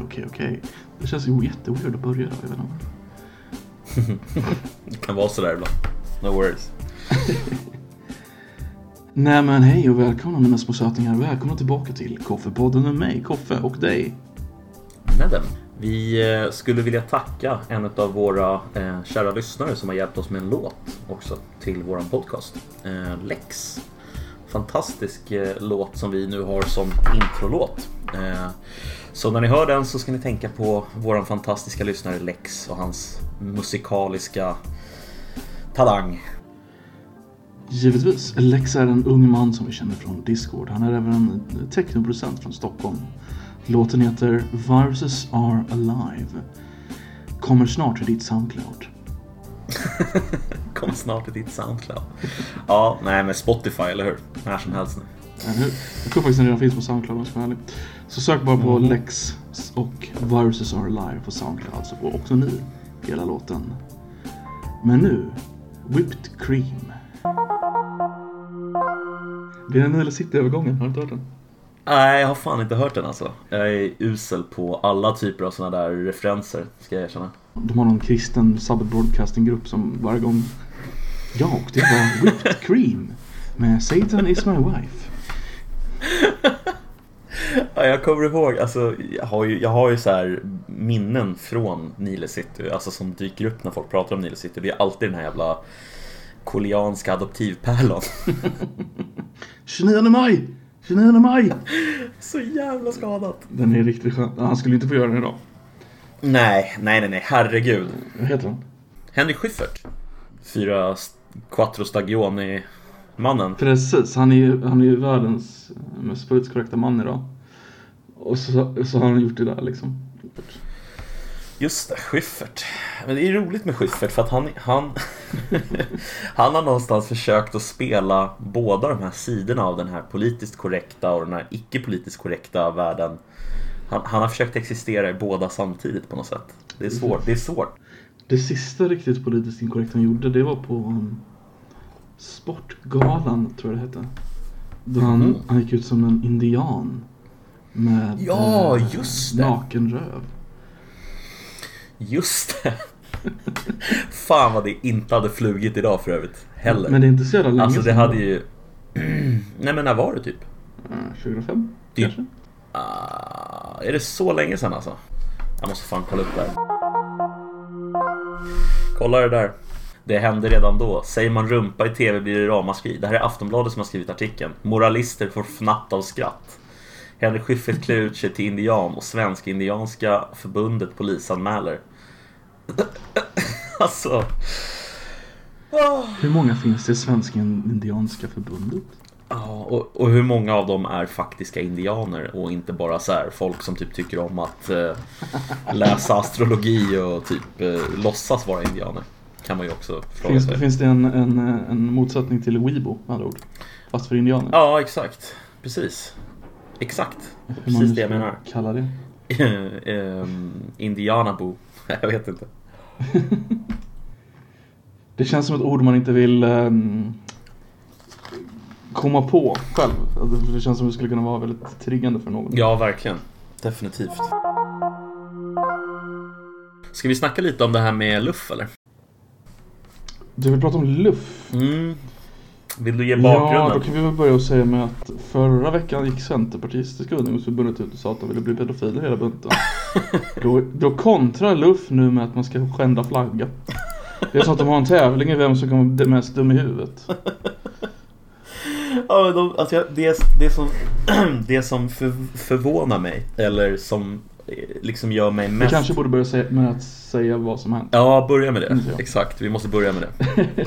okej, okej, okej. Det känns ju jätteweird att börja jag vet inte. Det kan vara sådär ibland. No worries. Nej men hej och välkomna mina små sötingar. Välkomna tillbaka till Koffepodden med mig, Koffe och dig. Nedem. Vi eh, skulle vilja tacka en av våra eh, kära lyssnare som har hjälpt oss med en låt också till våran podcast. Eh, Lex. Fantastisk eh, låt som vi nu har som introlåt. Så när ni hör den så ska ni tänka på våran fantastiska lyssnare Lex och hans musikaliska talang. Givetvis. Lex är en ung man som vi känner från Discord. Han är även en technoproducent från Stockholm. Låten heter Viruses Are Alive. Kommer snart till ditt Soundcloud. Kommer snart till ditt Soundcloud. Ja, nej men Spotify, eller hur? När som helst nu. Eller hur? Jag tror faktiskt den redan finns på Soundcloud om jag ska vara ärlig. Så sök bara på Mhm. Lex och Viruses Are Alive på Soundcloud så får också ni hela låten. Men nu, Whipped Cream. Det är den Nile City-övergången, har du inte hört den? Nej, jag har fan inte hört den alltså. Jag är usel på alla typer av såna där referenser, ska jag erkänna. De har någon kristen Sabbath Broadcasting-grupp som varje gång Ja, och det var Whipped Cream med Satan is my wife. Ja, jag kommer ihåg, alltså jag har ju, jag har ju så här minnen från Nile City, alltså som dyker upp när folk pratar om Nile City. Det är alltid den här jävla koreanska adoptivpärlan. 29 maj! 29 maj! Så jävla skadat. Den är riktigt skön. Han skulle inte få göra den idag. Nej, nej, nej, nej, herregud. Vad heter han? Henrik Schyffert. Fyra Quattro Stagioni-mannen. Precis, han är ju han är ju världens mest politiskt korrekta man idag. Och så, så har han gjort det där liksom. Just det, Schyffert. Men det är roligt med Schyffert för att han, han, han har någonstans försökt att spela båda de här sidorna av den här politiskt korrekta och den här icke politiskt korrekta världen. Han, han har försökt existera i båda samtidigt på något sätt. Det är svårt. Det är svårt. Det sista riktigt politiskt inkorrekta han gjorde det var på um, Sportgalan tror jag det hette. Då han, Mhm. han gick ut som en indian. Med Ja, eh, just det. naken röv. Just det. Fan vad det inte hade flugit idag för övrigt. Heller. Men det är inte så jävla länge alltså det hade ju... Nej men när var det typ? Eh, 2005 Det- kanske? Ah, är det så länge sedan alltså? Jag måste fan kolla upp det här. Kolla det där. Det hände redan då. Säger man rumpa i TV blir det ramaskri. Det här är Aftonbladet som har skrivit artikeln. Moralister får fnatt av skratt. Henrik Schyffert klär ut sig till indian och Svensk-Indianska förbundet polisanmäler. alltså... Hur många finns det i Svenska Indianska förbundet? Ja, och, och hur många av dem är faktiska indianer och inte bara så här folk som typ tycker om att eh, läsa astrologi och typ eh, låtsas vara indianer? Kan man ju också fråga Finns, sig. finns det en, en, en motsättning till Weibo med andra ord? Fast för indianer? Ja, exakt. Precis. Exakt. Man Precis det jag menar. Kalla det. um, Indianabo. Jag vet inte. Det känns som ett ord man inte vill ehm, komma på själv. Alltså, Det känns som det skulle kunna vara väldigt triggande för någon. Ja, verkligen. Definitivt. Ska vi snacka lite om det här med luff eller? Du vill prata om luff? Mm. Vill du ge Ja, bakgrunden? då kan vi väl börja och säga med att förra veckan gick Centerpartistiska ungdomsförbundet ut och sa att de ville bli pedofiler hela bunten. då, då kontrar Luff nu med att man ska skända flagga. Det är så att de har en tävling i vem som kan vara mest dum i huvudet. Ja, men de, alltså, det, det som, det som för, förvånar mig, eller som liksom gör mig Vi mest... kanske borde börja säga, med att säga vad som hänt. Ja, börja med det. Mm, ja. Exakt, vi måste börja med det.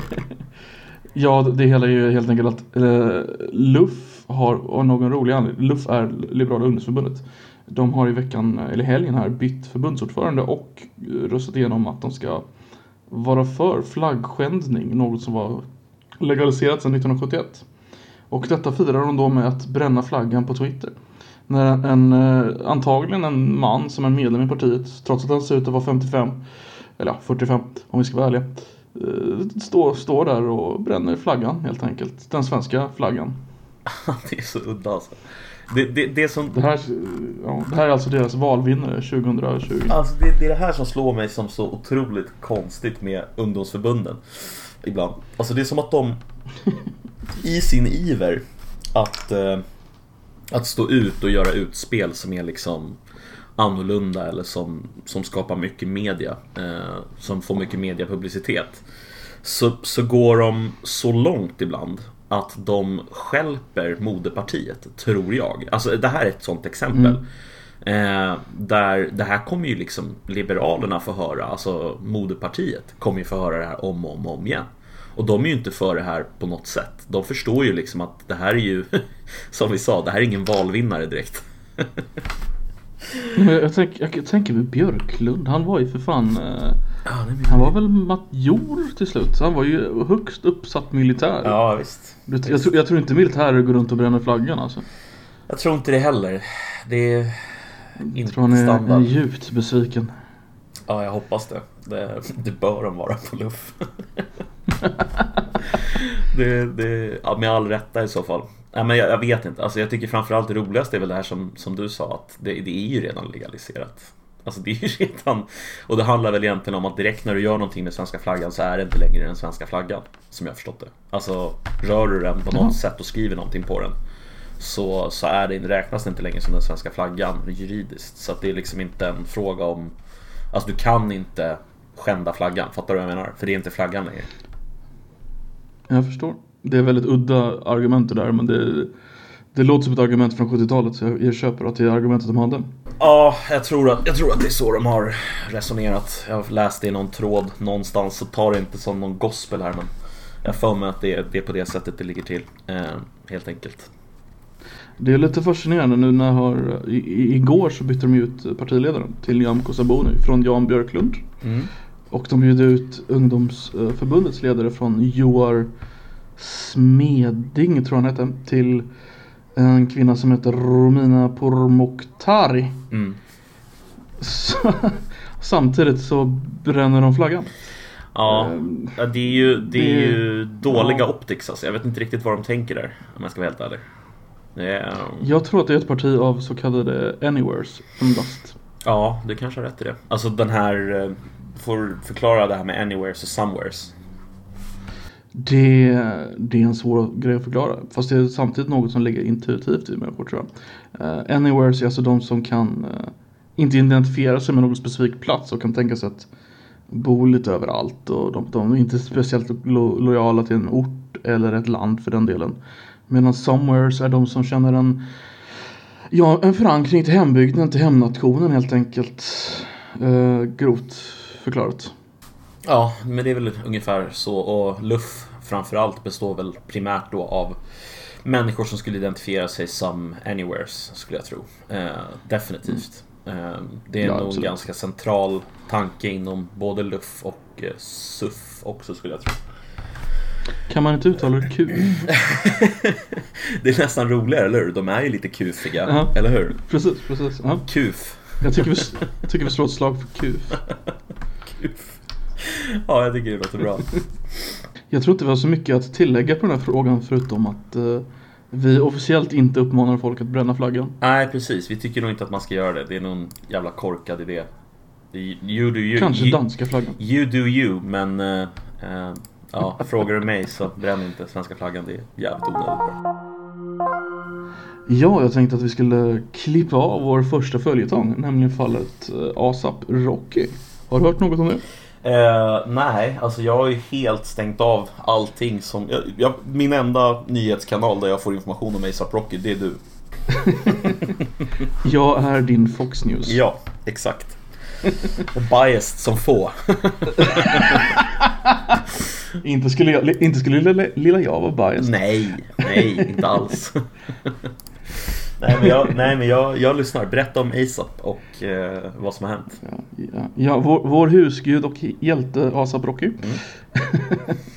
Ja, det hela är ju helt enkelt att eh, LUF har, av någon rolig anledning, LUF är Liberala ungdomsförbundet. De har i veckan, eller helgen här, bytt förbundsordförande och röstat igenom att de ska vara för flaggskändning, något som var legaliserat sedan 1971. Och detta firar de då med att bränna flaggan på Twitter. När en, eh, antagligen en man som är medlem i partiet, trots att han ser ut att vara 55, eller ja, 45 om vi ska vara ärliga, eh, står, står där och bränner flaggan helt enkelt. Den svenska flaggan. det är så udda alltså. Det, det, det som... Det här, ja, det här är alltså deras valvinnare 2020. Alltså det, det är det här som slår mig som så otroligt konstigt med ungdomsförbunden. Ibland. Alltså det är som att de i sin iver att, eh, att stå ut och göra utspel som är liksom annorlunda eller som, som skapar mycket media. Eh, som får mycket mediapublicitet. Så, så går de så långt ibland att de skälper moderpartiet, tror jag. Alltså det här är ett sånt exempel. Eh, där det här kommer ju liksom Liberalerna få höra, alltså moderpartiet kommer ju få höra det här om och om, om igen. Och de är ju inte för det här på något sätt. De förstår ju liksom att det här är ju, som vi sa, det här är ingen valvinnare direkt. Men jag, tänk, jag tänker med Björklund, han var ju för fan eh, Ja, det Han var väl major till slut? Han var ju högst uppsatt militär. Ja, visst. Jag, jag, tror, jag tror inte militärer går runt och bränner flaggan alltså. Jag tror inte det heller. Det är Jag inte tror han är, är standard. djupt besviken. Ja, jag hoppas det. Det, det bör de vara på luff. det, det, ja, med all rätta i så fall. Nej, men jag, jag vet inte. Alltså, jag tycker framförallt det roligaste är väl det här som, som du sa. Att det, det är ju redan legaliserat. Alltså det är ju redan... Och det handlar väl egentligen om att direkt när du gör någonting med svenska flaggan så är det inte längre den svenska flaggan. Som jag har förstått det. Alltså rör du den på något Ja. sätt och skriver någonting på den. Så, så är det, räknas det inte längre som den svenska flaggan juridiskt. Så det är liksom inte en fråga om... Alltså du kan inte skända flaggan, fattar du vad jag menar? För det är inte flaggan längre. Jag förstår. Det är väldigt udda argument det där men det, det låter som ett argument från 70-talet så jag, jag köper att det är argumentet de hade. Ja, jag tror, att, jag tror att det är så de har resonerat. Jag har läst det i någon tråd någonstans, så tar det inte som någon gospel här men jag för mig att det är, det är på det sättet det ligger till. Eh, helt enkelt. Det är lite fascinerande nu när har, i, igår så bytte de ut partiledaren till Nyamko Sabuni från Jan Björklund. Mm. Och de bjöd ut ungdomsförbundets ledare från Joar Smeding tror jag han hette till en kvinna som heter Romina Pourmokhtari. Mm. Så, samtidigt så bränner de flaggan. Ja, Ehm, det är ju, det är det- ju dåliga ja. optics alltså. Jag vet inte riktigt vad de tänker där, om jag ska vara helt ärlig. Det är, Jag tror att det är ett parti av så kallade anywheres endast. ja, du kanske har rätt i det. Alltså den här, får förklara det här med anywheres och somewheres. Det, det är en svår grej att förklara. Fast det är samtidigt något som ligger intuitivt i människor tror jag. Uh, anywheres är alltså de som kan uh, inte identifiera sig med någon specifik plats och kan tänka sig att bo lite överallt. Och de, de är inte speciellt lo, lojala till en ort eller ett land för den delen. Medan somewheres är de som känner en, ja, en förankring till hembygden, till hemnationen helt enkelt. Eh, uh, grovt förklarat. Ja, men det är väl ungefär så. Och luff framförallt består väl primärt då av människor som skulle identifiera sig som anywheres, skulle jag tro. Eh, definitivt. Eh, det är Ja, nog en ganska central tanke inom både luff och eh, suff också, skulle jag tro. Kan man inte uttala det Q? det är nästan roligare, eller hur? De är ju lite kufiga, Ja. eller hur? Precis, precis. Ja. Kuf. Jag tycker vi, tycker vi slår ett slag för. Kuf. Ja, jag tycker det låter bra. Jag tror inte vi har så mycket att tillägga på den här frågan förutom att eh, vi officiellt inte uppmanar folk att bränna flaggan. Nej, precis. Vi tycker nog inte att man ska göra det. Det är någon jävla korkad idé. You do you. Kanske you, danska flaggan. You do you, men eh, eh, ja, frågar du mig så bränn inte svenska flaggan. Det är jävligt onödigt. Ja, jag tänkte att vi skulle klippa av vår första följetong, nämligen fallet eh, ASAP Rocky. Har du hört något om det? Eh, nej, alltså jag har ju helt stängt av allting som... Jag, jag, min enda nyhetskanal där jag får information om ASAP Rocky, det är du. Jag är din Fox News. Ja, exakt. Och biased som få. Inte skulle, jag, inte skulle lilla, lilla jag vara biased. Nej, nej, inte alls. nej, men, jag, nej, men jag, jag lyssnar. Berätta om ASAP och eh, vad som har hänt. Ja, ja, ja vår, vår husgud och hjälte ASAP Rocky. Mm.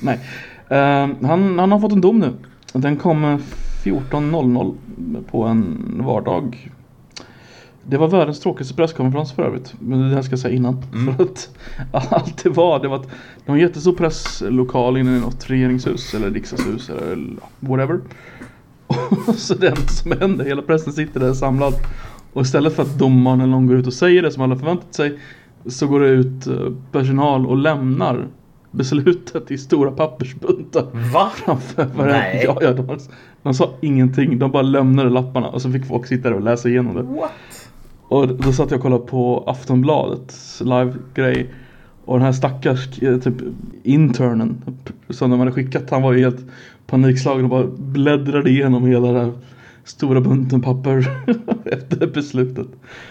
Nej. Eh, han, han har fått en dom nu. Den kom eh, 14.00 på en vardag. Det var världens tråkigaste presskonferens för övrigt. Men det här ska jag säga innan. Mm. För att allt det var, det var att det var en jättestor presslokal inne i något regeringshus eller riksdagshus eller whatever. så det enda som händer, hela pressen sitter där samlad. Och istället för att domaren eller någon går ut och säger det som alla förväntat sig. Så går det ut eh, personal och lämnar beslutet i stora pappersbuntar. Va? Framför varenda. Nej. Ja, ja, de, de sa ingenting, de bara lämnade lapparna och så fick folk sitta där och läsa igenom det. What? Och då satt jag och kollade på Aftonbladets live-grej. Och den här stackars eh, typ internen som de hade skickat, han var ju helt panikslagen och bara bläddrade igenom hela den här stora bunten papper efter beslutet.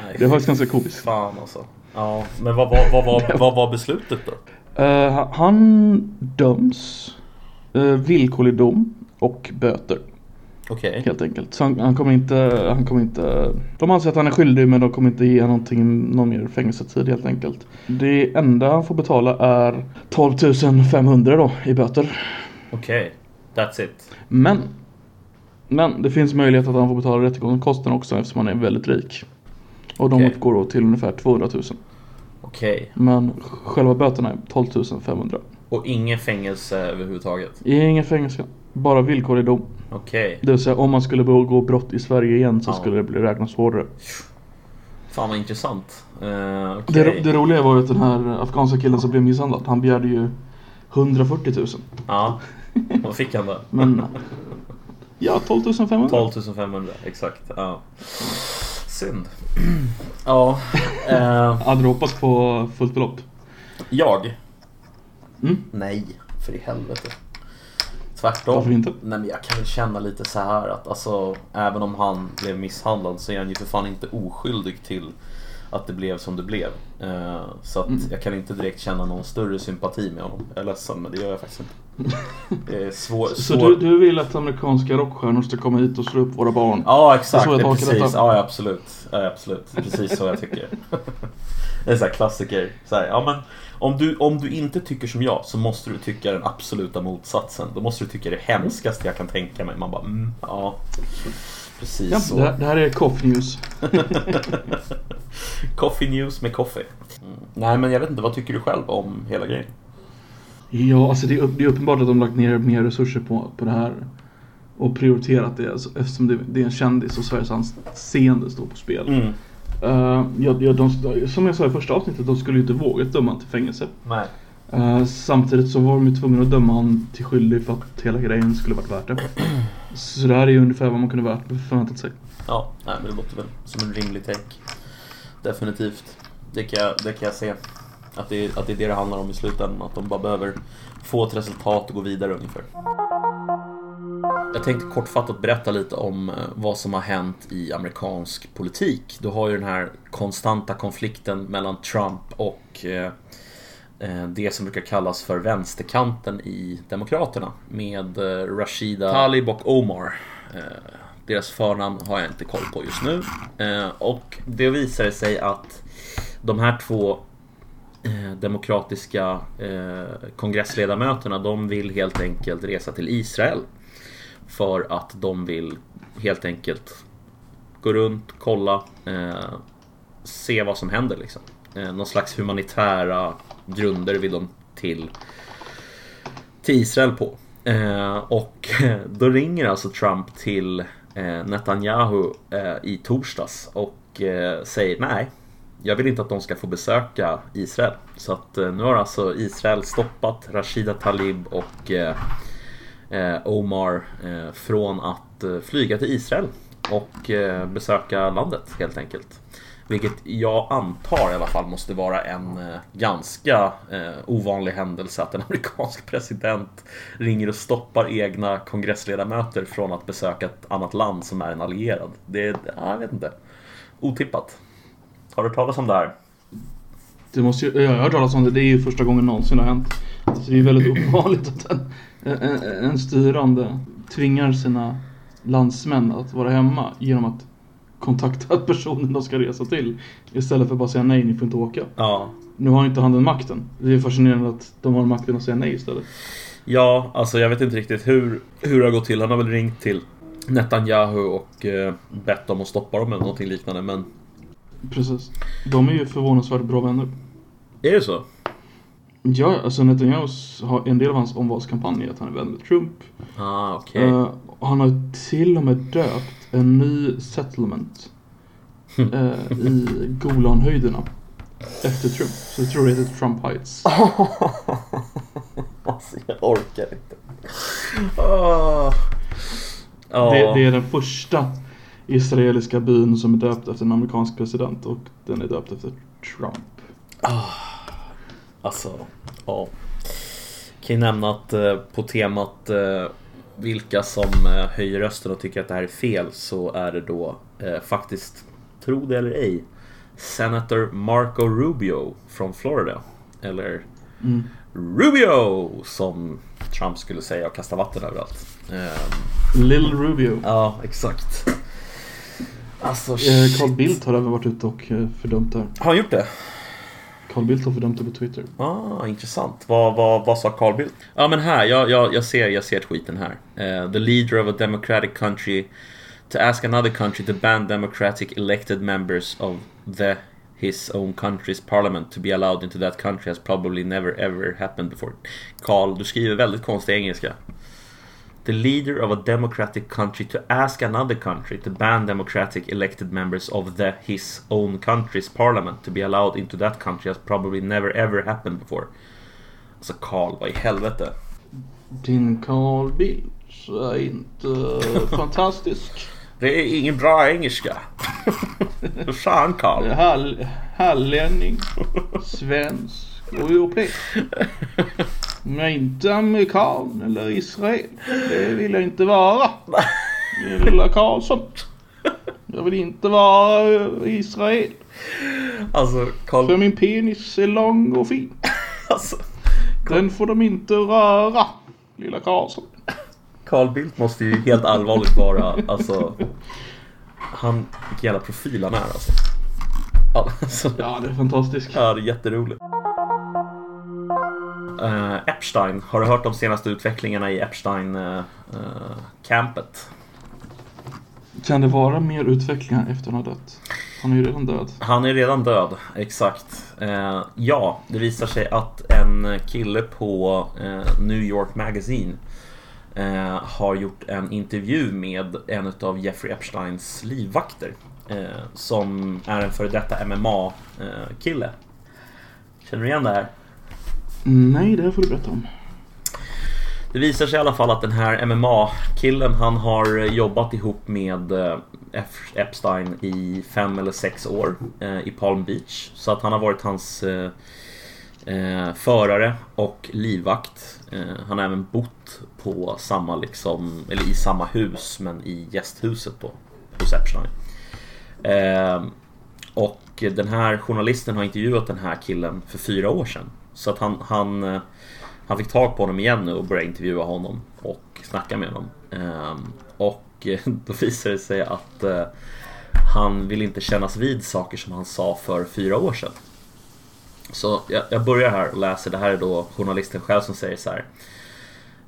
Nej, Det var faktiskt ganska komiskt. Fan alltså. Ja, men vad var, vad var, vad var beslutet då? Eh, han döms uh, villkorlig dom och böter Okej. helt enkelt. Så han, han kommer inte, han kommer inte, de anser att han är skyldig men de kommer inte ge någonting, någon mer fängelsetid helt enkelt. Det enda han får betala är 12 500 då i böter. Okej. That's it. Men, men det finns möjlighet att han får betala rättegångskostnaden också eftersom han är väldigt rik. Och de Okej. uppgår då till ungefär 200 000. Okej. Men själva böterna är 12 500. Och ingen fängelse överhuvudtaget? Ingen fängelse, bara villkorlig dom. Okej. Det vill säga om man skulle begå brott i Sverige igen så Ja. skulle det bli räknas hårdare. Fan vad intressant. Uh, Det, Okej. det roliga var ju att den här afghanska killen som blev misshandlad, han begärde ju 140 000. Ja. Vad fick han då? Men ja, 12 500. 12 500, exakt. Ja. Synd. ja. eh, Hade du hoppats på fullt belopp? jag? Mm. Nej, för i helvete. Tvärtom. Varför inte? Nej men jag kan väl känna lite så här att alltså även om han blev misshandlad så är han ju för fan inte oskyldig till att det blev som det blev. Eh, så att Mm. jag kan inte direkt känna någon större sympati med honom. Jag är ledsen men det gör jag faktiskt inte. Det är svår, Så svår... du, du vill att amerikanska rockstjärnor ska komma hit och slå upp våra barn? Ja exakt, Det är precis. detta. Ja absolut. Ja, absolut. Precis så jag tycker. Det är så klassiker. Så här, ja, men om, du, om du inte tycker som jag så måste du tycka den absoluta motsatsen. Då måste du tycka det hemskaste jag kan tänka mig. Man bara, mm, ja. Precis Ja, så. det, här- det här är Coff News. coffee news med coffee. Mm. Nej men jag vet inte, vad tycker du själv om hela grejen? Ja, alltså det är, det är uppenbart att de lagt ner mer resurser på, på det här. Och prioriterat det alltså, eftersom det, det är en kändis och Sveriges anseende står på spel. Mm. Eh, ja, ja, de, som jag sa i första avsnittet, de skulle ju inte vågat döma honom till fängelse. Nej. Eh, samtidigt så var de ju tvungna att döma honom till skyldig för att hela grejen skulle varit värt det. Så det här är ju ungefär vad man kunde förväntat sig. Ja, nej, men det låter väl som en rimlig take. Definitivt. Det kan jag, det kan jag se. Att det, är- att det är det det handlar om i slutändan. Att de bara behöver få ett resultat och gå vidare ungefär. Jag tänkte kortfattat berätta lite om eh, vad som har hänt i amerikansk politik. Du har ju den här konstanta konflikten mellan Trump och eh, det som brukar kallas för vänsterkanten i Demokraterna med eh, Rashida Talib och Omar. Eh, Deras förnamn har jag inte koll på just nu. Eh, Och det visar sig att de här två eh, demokratiska eh, kongressledamöterna de vill helt enkelt resa till Israel. För att de vill helt enkelt gå runt, kolla, eh, se vad som händer liksom. Eh, någon slags humanitära grunder vill de till, till Israel på. Eh, och då ringer alltså Trump till eh, Netanyahu eh, i torsdags och eh, säger nej, jag vill inte att de ska få besöka Israel. Så att eh, nu har alltså Israel stoppat Rashida Talib och eh, eh, Omar eh, från att eh, flyga till Israel och eh, besöka landet helt enkelt. Vilket jag antar i alla fall måste vara en eh, ganska eh, ovanlig händelse att en amerikansk president ringer och stoppar egna kongressledamöter från att besöka ett annat land som är en allierad. Det är, ja, jag vet inte. Otippat. Har du hört talas om det här? Det måste ju, jag har hört talas om det, det är ju första gången någonsin det har hänt. Så det är väldigt ovanligt att en, en, en styrande tvingar sina landsmän att vara hemma genom att kontakta personen de ska resa till. Istället för att bara säga nej, ni får inte åka. Ja, Nu har inte han den makten. Det är fascinerande att de har makten att säga nej istället. Ja, alltså jag vet inte riktigt hur, hur det har gått till. Han har väl ringt till Netanyahu och eh, bett dem att stoppa dem eller någonting liknande. Men Precis. De är ju förvånansvärt bra vänner. är det så? Ja, alltså Netanyahu har en del av hans omvalskampanj är att han är vän med Trump. Ah, okej. Eh, Och han har till och med döpt en ny settlement eh, i Golanhöjderna efter Trump. Så jag tror det heter Trump Heights. alltså, jag orkar inte. Oh. Oh. Det, det, är den första israeliska byn som är döpt efter en amerikansk president och den är döpt efter Trump. Oh. Alltså, ja. Kan ju nämna att eh, på temat eh, vilka som eh, höjer rösten och tycker att det här är fel så är det då faktiskt, tro det eller ej, Senator Marco Rubio från Florida. Eller mm. Rubio som Trump skulle säga och kasta vatten överallt. Lil Rubio. Ja, exakt. Alltså, Carl Bildt har även varit ute och fördömt det här. Har han gjort det? Carl Bildt har fördömt det på Twitter. Ah, intressant. Vad, vad, vad sa Carl Bildt? Ja, men här, jag, jag, jag, ser, jag ser tweeten här. Uh, the leader of a democratic country to ask another country to ban democratic elected members of the his own country's parliament to be allowed into that country has probably never ever happened before. Carl, du skriver väldigt konstig engelska. The leader of a democratic country to ask another country to ban democratic elected members of the his own country's parliament to be allowed into that country has probably never ever happened before. Alltså Carl, vad i helvete? Din Carl Bildt är inte fantastisk. Det är ingen bra engelska. Fan Karl. Hall, hallänning, svensk och europeisk. Men inte amerikan eller israel. Det vill jag inte vara. Lilla Karlsson. Jag vill inte vara Israel. Alltså, Carl... För min penis är lång och fin. Alltså, Carl... Den får de inte röra. Lilla Karlsson. Carl Bildt måste ju helt allvarligt vara, alltså... Han, vilken jävla profil han är alltså. alltså. Ja, det är fantastiskt. Ja, det är jätteroligt. Uh, Epstein, har du hört de senaste utvecklingarna i Epstein-campet? Uh, uh, kan det vara mer utvecklingar efter han har dött? Han är ju redan död. Han är redan död, exakt. Eh, ja, det visar sig att en kille på eh, New York Magazine eh, har gjort en intervju med en av Jeffrey Epsteins livvakter. Eh, som är en före detta MMA-kille. Känner du igen det här? Nej, det här får du berätta om. Det visar sig i alla fall att den här MMA-killen han har jobbat ihop med eh, Epstein i fem eller sex år eh, i Palm Beach. Så att han har varit hans eh, eh, förare och livvakt. Eh, han har även bott på samma liksom, eller i samma hus men i gästhuset då hos Epstein. Eh, och den här journalisten har intervjuat den här killen för fyra år sedan. Så att han, han, eh, han fick tag på honom igen nu och började intervjua honom och snacka med honom. Ehm, och eh, då visade det sig att eh, han vill inte kännas vid saker som han sa för fyra år sedan. Så jag, jag börjar här och läser, det här är då journalisten själv som säger så här.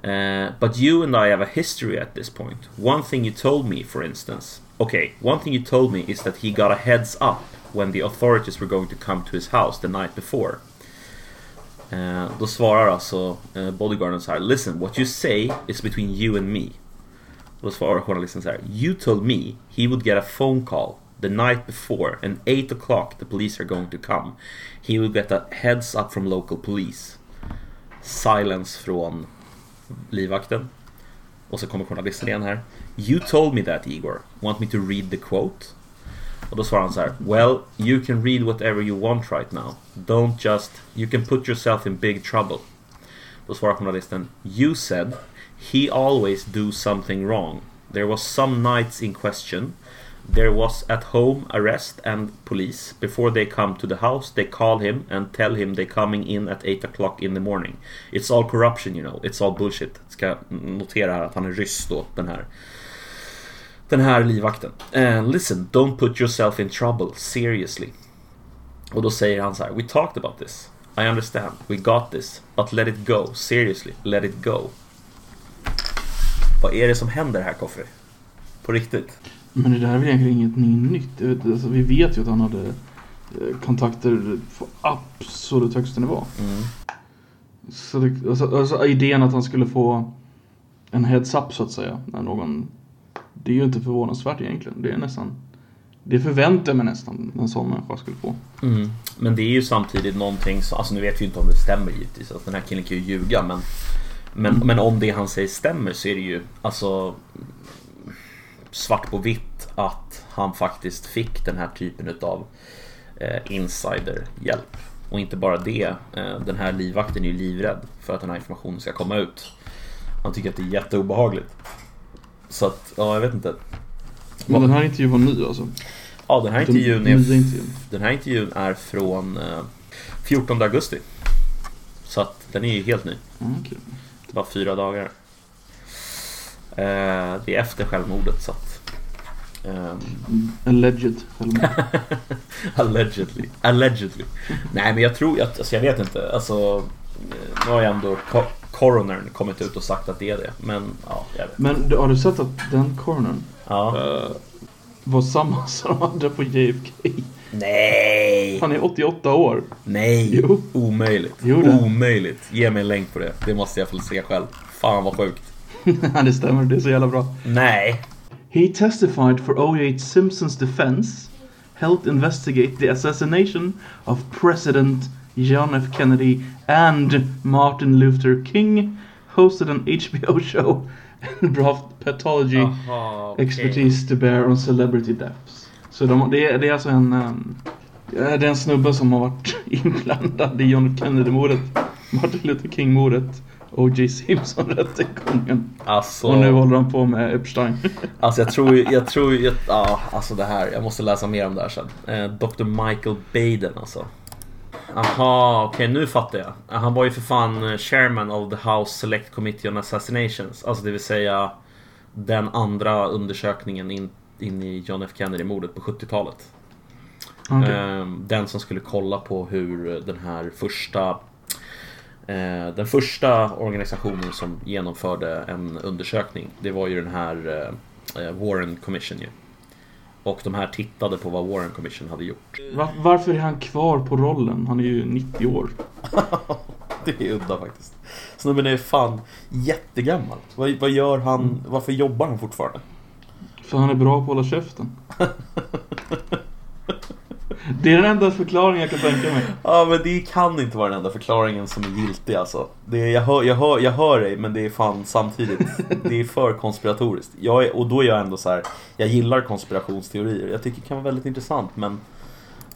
Uh, but you and I have a history at this point. One thing you told me, for instance. Okay, one thing you told me is that he got a heads up when the authorities were going to come to his house the night before. Eh, då svarar alltså eh, bodyguarden så här. Listen, what you say is between you and me. Då svarar journalisten så här. You told me he would get a phone call the night before and 8 o'clock the police are going to come. He would get a heads up from local police. Silence från livvakten. Och så kommer journalisten igen här. You told me that Igor. Want me to read the quote? Och då svarar han så här. Well, you can read whatever you want right now. Don't just... You can put yourself in big trouble. Då svarar journalisten. You said he always do something wrong. There was some nights in question There was at home arrest and police. Before they come to the house, they call him and tell him they're coming in at 8 o'clock in the morning. It's all corruption you know. It's all bullshit. Ska notera här att han är ryss då, den här. Den här livvakten. And listen, don't put yourself in trouble, seriously. Och då säger han så här. We talked about this. I understand. We got this. But let it go. Seriously, let it go. Vad är det som händer här, Koffe? På riktigt? Men det där är väl egentligen inget nytt. Alltså, vi vet ju att han hade eh, kontakter på absolut högsta nivå. Mm. Så det, alltså, alltså, idén att han skulle få en heads-up så att säga. När någon, det är ju inte förvånansvärt egentligen. Det är nästan, det förväntar jag mig nästan en sån människa skulle få. Mm. Men det är ju samtidigt någonting, som, alltså nu vet vi inte om det stämmer givetvis, att den här killen kan ju ljuga men men, men om det han säger stämmer så är det ju alltså svart på vitt att han faktiskt fick den här typen utav eh, insiderhjälp. Och inte bara det, eh, den här livvakten är ju livrädd för att den här informationen ska komma ut. Han tycker att det är jätteobehagligt. Så att, ja jag vet inte. Men den här intervjun var ny alltså? Ja, den här Den intervjun nya är, intervjun. den här intervjun är från eh, 14 augusti. Så att den är ju helt ny. Ja, okej. Det var fyra dagar. Eh, det är efter självmordet så att... ehm, Alleged självmord. allegedly. Allegedly. Nej men jag tror, att, alltså jag vet inte. Alltså, eh, nu har ju ändå coronern kommit ut och sagt att det är det. Men ja, jag vet. Men har du sett att den cornern Ja. eh, var samma som de hade på JFK? Nej! Han är 88 år. Nej! Jo. Omöjligt. Jo, det. Omöjligt. Ge mig en länk på det. Det måste jag få se själv. Fan vad sjukt. det stämmer, det är så jävla bra. Nej! He testified for O.J. Simpsons defense, helped investigate the assassination of President John F. Kennedy and Martin Luther King, hosted an HBO show, and brought pathology Aha, okej. expertise to bear on celebrity deaths. Så de, det, är, det är alltså en, um, det är en snubbe som har varit inblandad i John F. Kennedy-mordet, Martin Luther King-mordet, O.J. Simpson-rättegången. Alltså... Och nu håller han på med Epstein. Alltså jag tror, jag tror, jag, ja, alltså det här, jag måste läsa mer om det här sen. Eh, Dr. Michael Baden alltså. Aha, okej nu fattar jag. Han var ju för fan eh, chairman of the House Select Committee on Assassinations. Alltså det vill säga den andra undersökningen in, in i John F Kennedy-mordet på 70-talet. Okej. Ehm, Den som skulle kolla på hur den här första eh, Den första organisationen som genomförde en undersökning Det var ju den här eh, Warren Commission ju. Och de här tittade på vad Warren Commission hade gjort. Va- varför är han kvar på rollen? Han är ju 90 år. Det är udda faktiskt. Snubben är fan jättegammal. Vad, vad gör han? Varför jobbar han fortfarande? För han är bra på att hålla käften. Det är den enda förklaringen jag kan tänka mig. Ja men det kan inte vara den enda förklaringen som är giltig alltså. Det är, jag, hör, jag, hör, jag hör dig men det är fan samtidigt, det är för konspiratoriskt. Jag är, och då är jag ändå så här. jag gillar konspirationsteorier. Jag tycker det kan vara väldigt intressant men...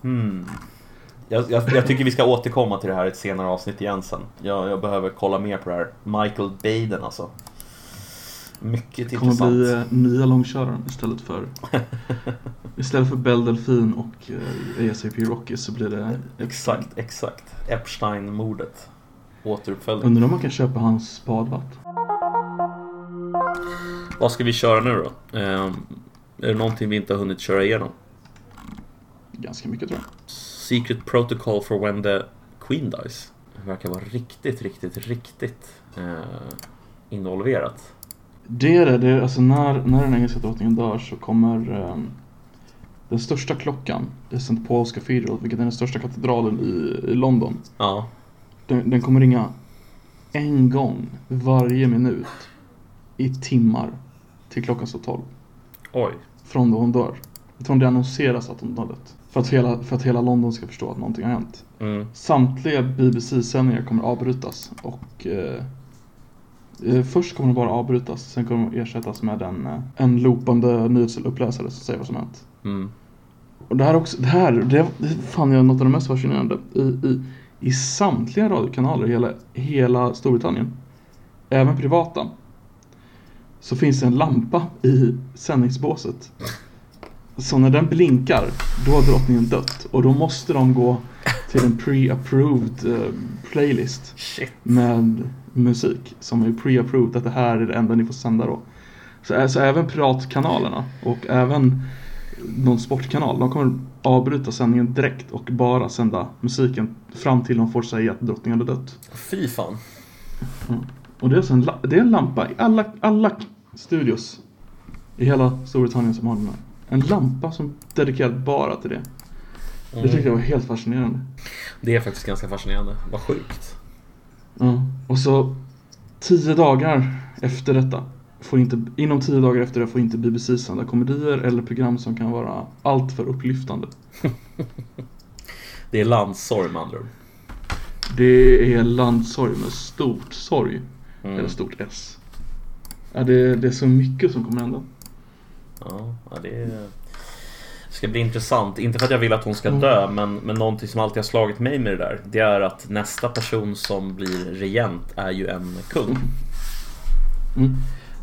Hmm. Jag, jag, jag tycker vi ska återkomma till det här i ett senare avsnitt igen sen. Jag, jag behöver kolla mer på det här. Michael Baden alltså. Mycket Det kommer intressant. bli eh, nya långköraren istället för Istället för Belle Delfin och eh, ASAP Rocky så blir det Exakt, exakt. Epstein-mordet. Återuppföljning. Undrar om man kan köpa hans badvatten? Vad ska vi köra nu då? Ehm, är det någonting vi inte har hunnit köra igenom? Ganska mycket tror jag. Secret Protocol for when the Queen dies. Det verkar vara riktigt, riktigt, riktigt eh, involverat. Det är det, det är, alltså när, när den engelska drottningen dör så kommer ehm, den största klockan, det är St. Paul's Cathedral, vilket är den största katedralen i, i London. Ja, Den, den kommer ringa en gång varje minut i timmar till klockan slår 12. oj. Från då hon dör. Från det annonseras att hon har dött. För att, hela, för att hela London ska förstå att någonting har hänt. Mm. Samtliga BBC-sändningar kommer avbrytas och eh, eh, Först kommer de bara avbrytas, sen kommer de ersättas med en, eh, en loopande nyhetsuppläsare som säger vad som hänt. Mm. Och det här också, det här, det, det fann jag något av det mest fascinerande. I, i, i samtliga radiokanaler i hela, hela Storbritannien, även privata, så finns det en lampa i sändningsbåset. Så när den blinkar, då har drottningen dött. Och då måste de gå till en pre-approved eh, playlist Shit. med musik som är pre-approved att det här är det enda ni får sända då. Så, så även piratkanalerna och även någon sportkanal, de kommer avbryta sändningen direkt och bara sända musiken fram till de får säga att drottningen hade dött. Fy fan. Och det är, alltså en, det är en lampa i alla, alla studios i hela Storbritannien som har den här. En lampa som är dedikerad bara till det. Det tyckte jag var helt fascinerande. Det är faktiskt ganska fascinerande. Vad sjukt. Ja. Och så tio dagar Efter detta, får inte, inom tio dagar efter det får inte BBC sända komedier eller program som kan vara alltför upplyftande. Det är landssorg med andra ord. Det är landsorg med stort sorg. Mm. Eller stort S. Ja, det, det är så mycket som kommer hända. Ja, ja, det är... ska bli intressant. Inte för att jag vill att hon ska dö, men, men någonting som alltid har slagit mig med det där. Det är att nästa person som blir regent är ju en kung. Mm.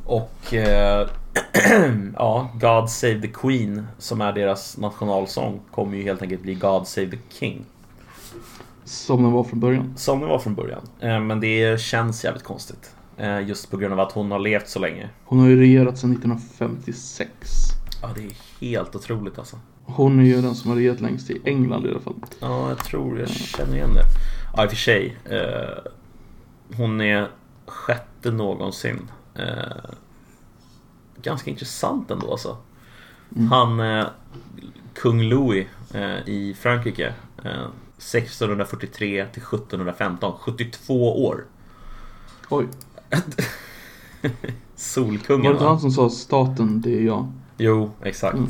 Och eh, ja, God Save the Queen som är deras nationalsång kommer ju helt enkelt bli God Save the King. Som den var från början. Som det var från början. Eh, men det känns jävligt konstigt. Eh, just på grund av att hon har levt så länge. Hon har ju regerat sedan 1956. Ja, det är helt otroligt alltså. Hon är ju den som har regerat längst i England i alla fall. Ja, jag tror jag känner igen det. Ja, i och för sig. Eh, hon är sjätte någonsin. Eh, ganska intressant ändå alltså. Han, eh, kung Louis eh, i Frankrike. Eh, 1643 till 1715. 72 år. Oj. Solkungen Var det inte han som sa staten, det är jag? Jo, exakt. Mm.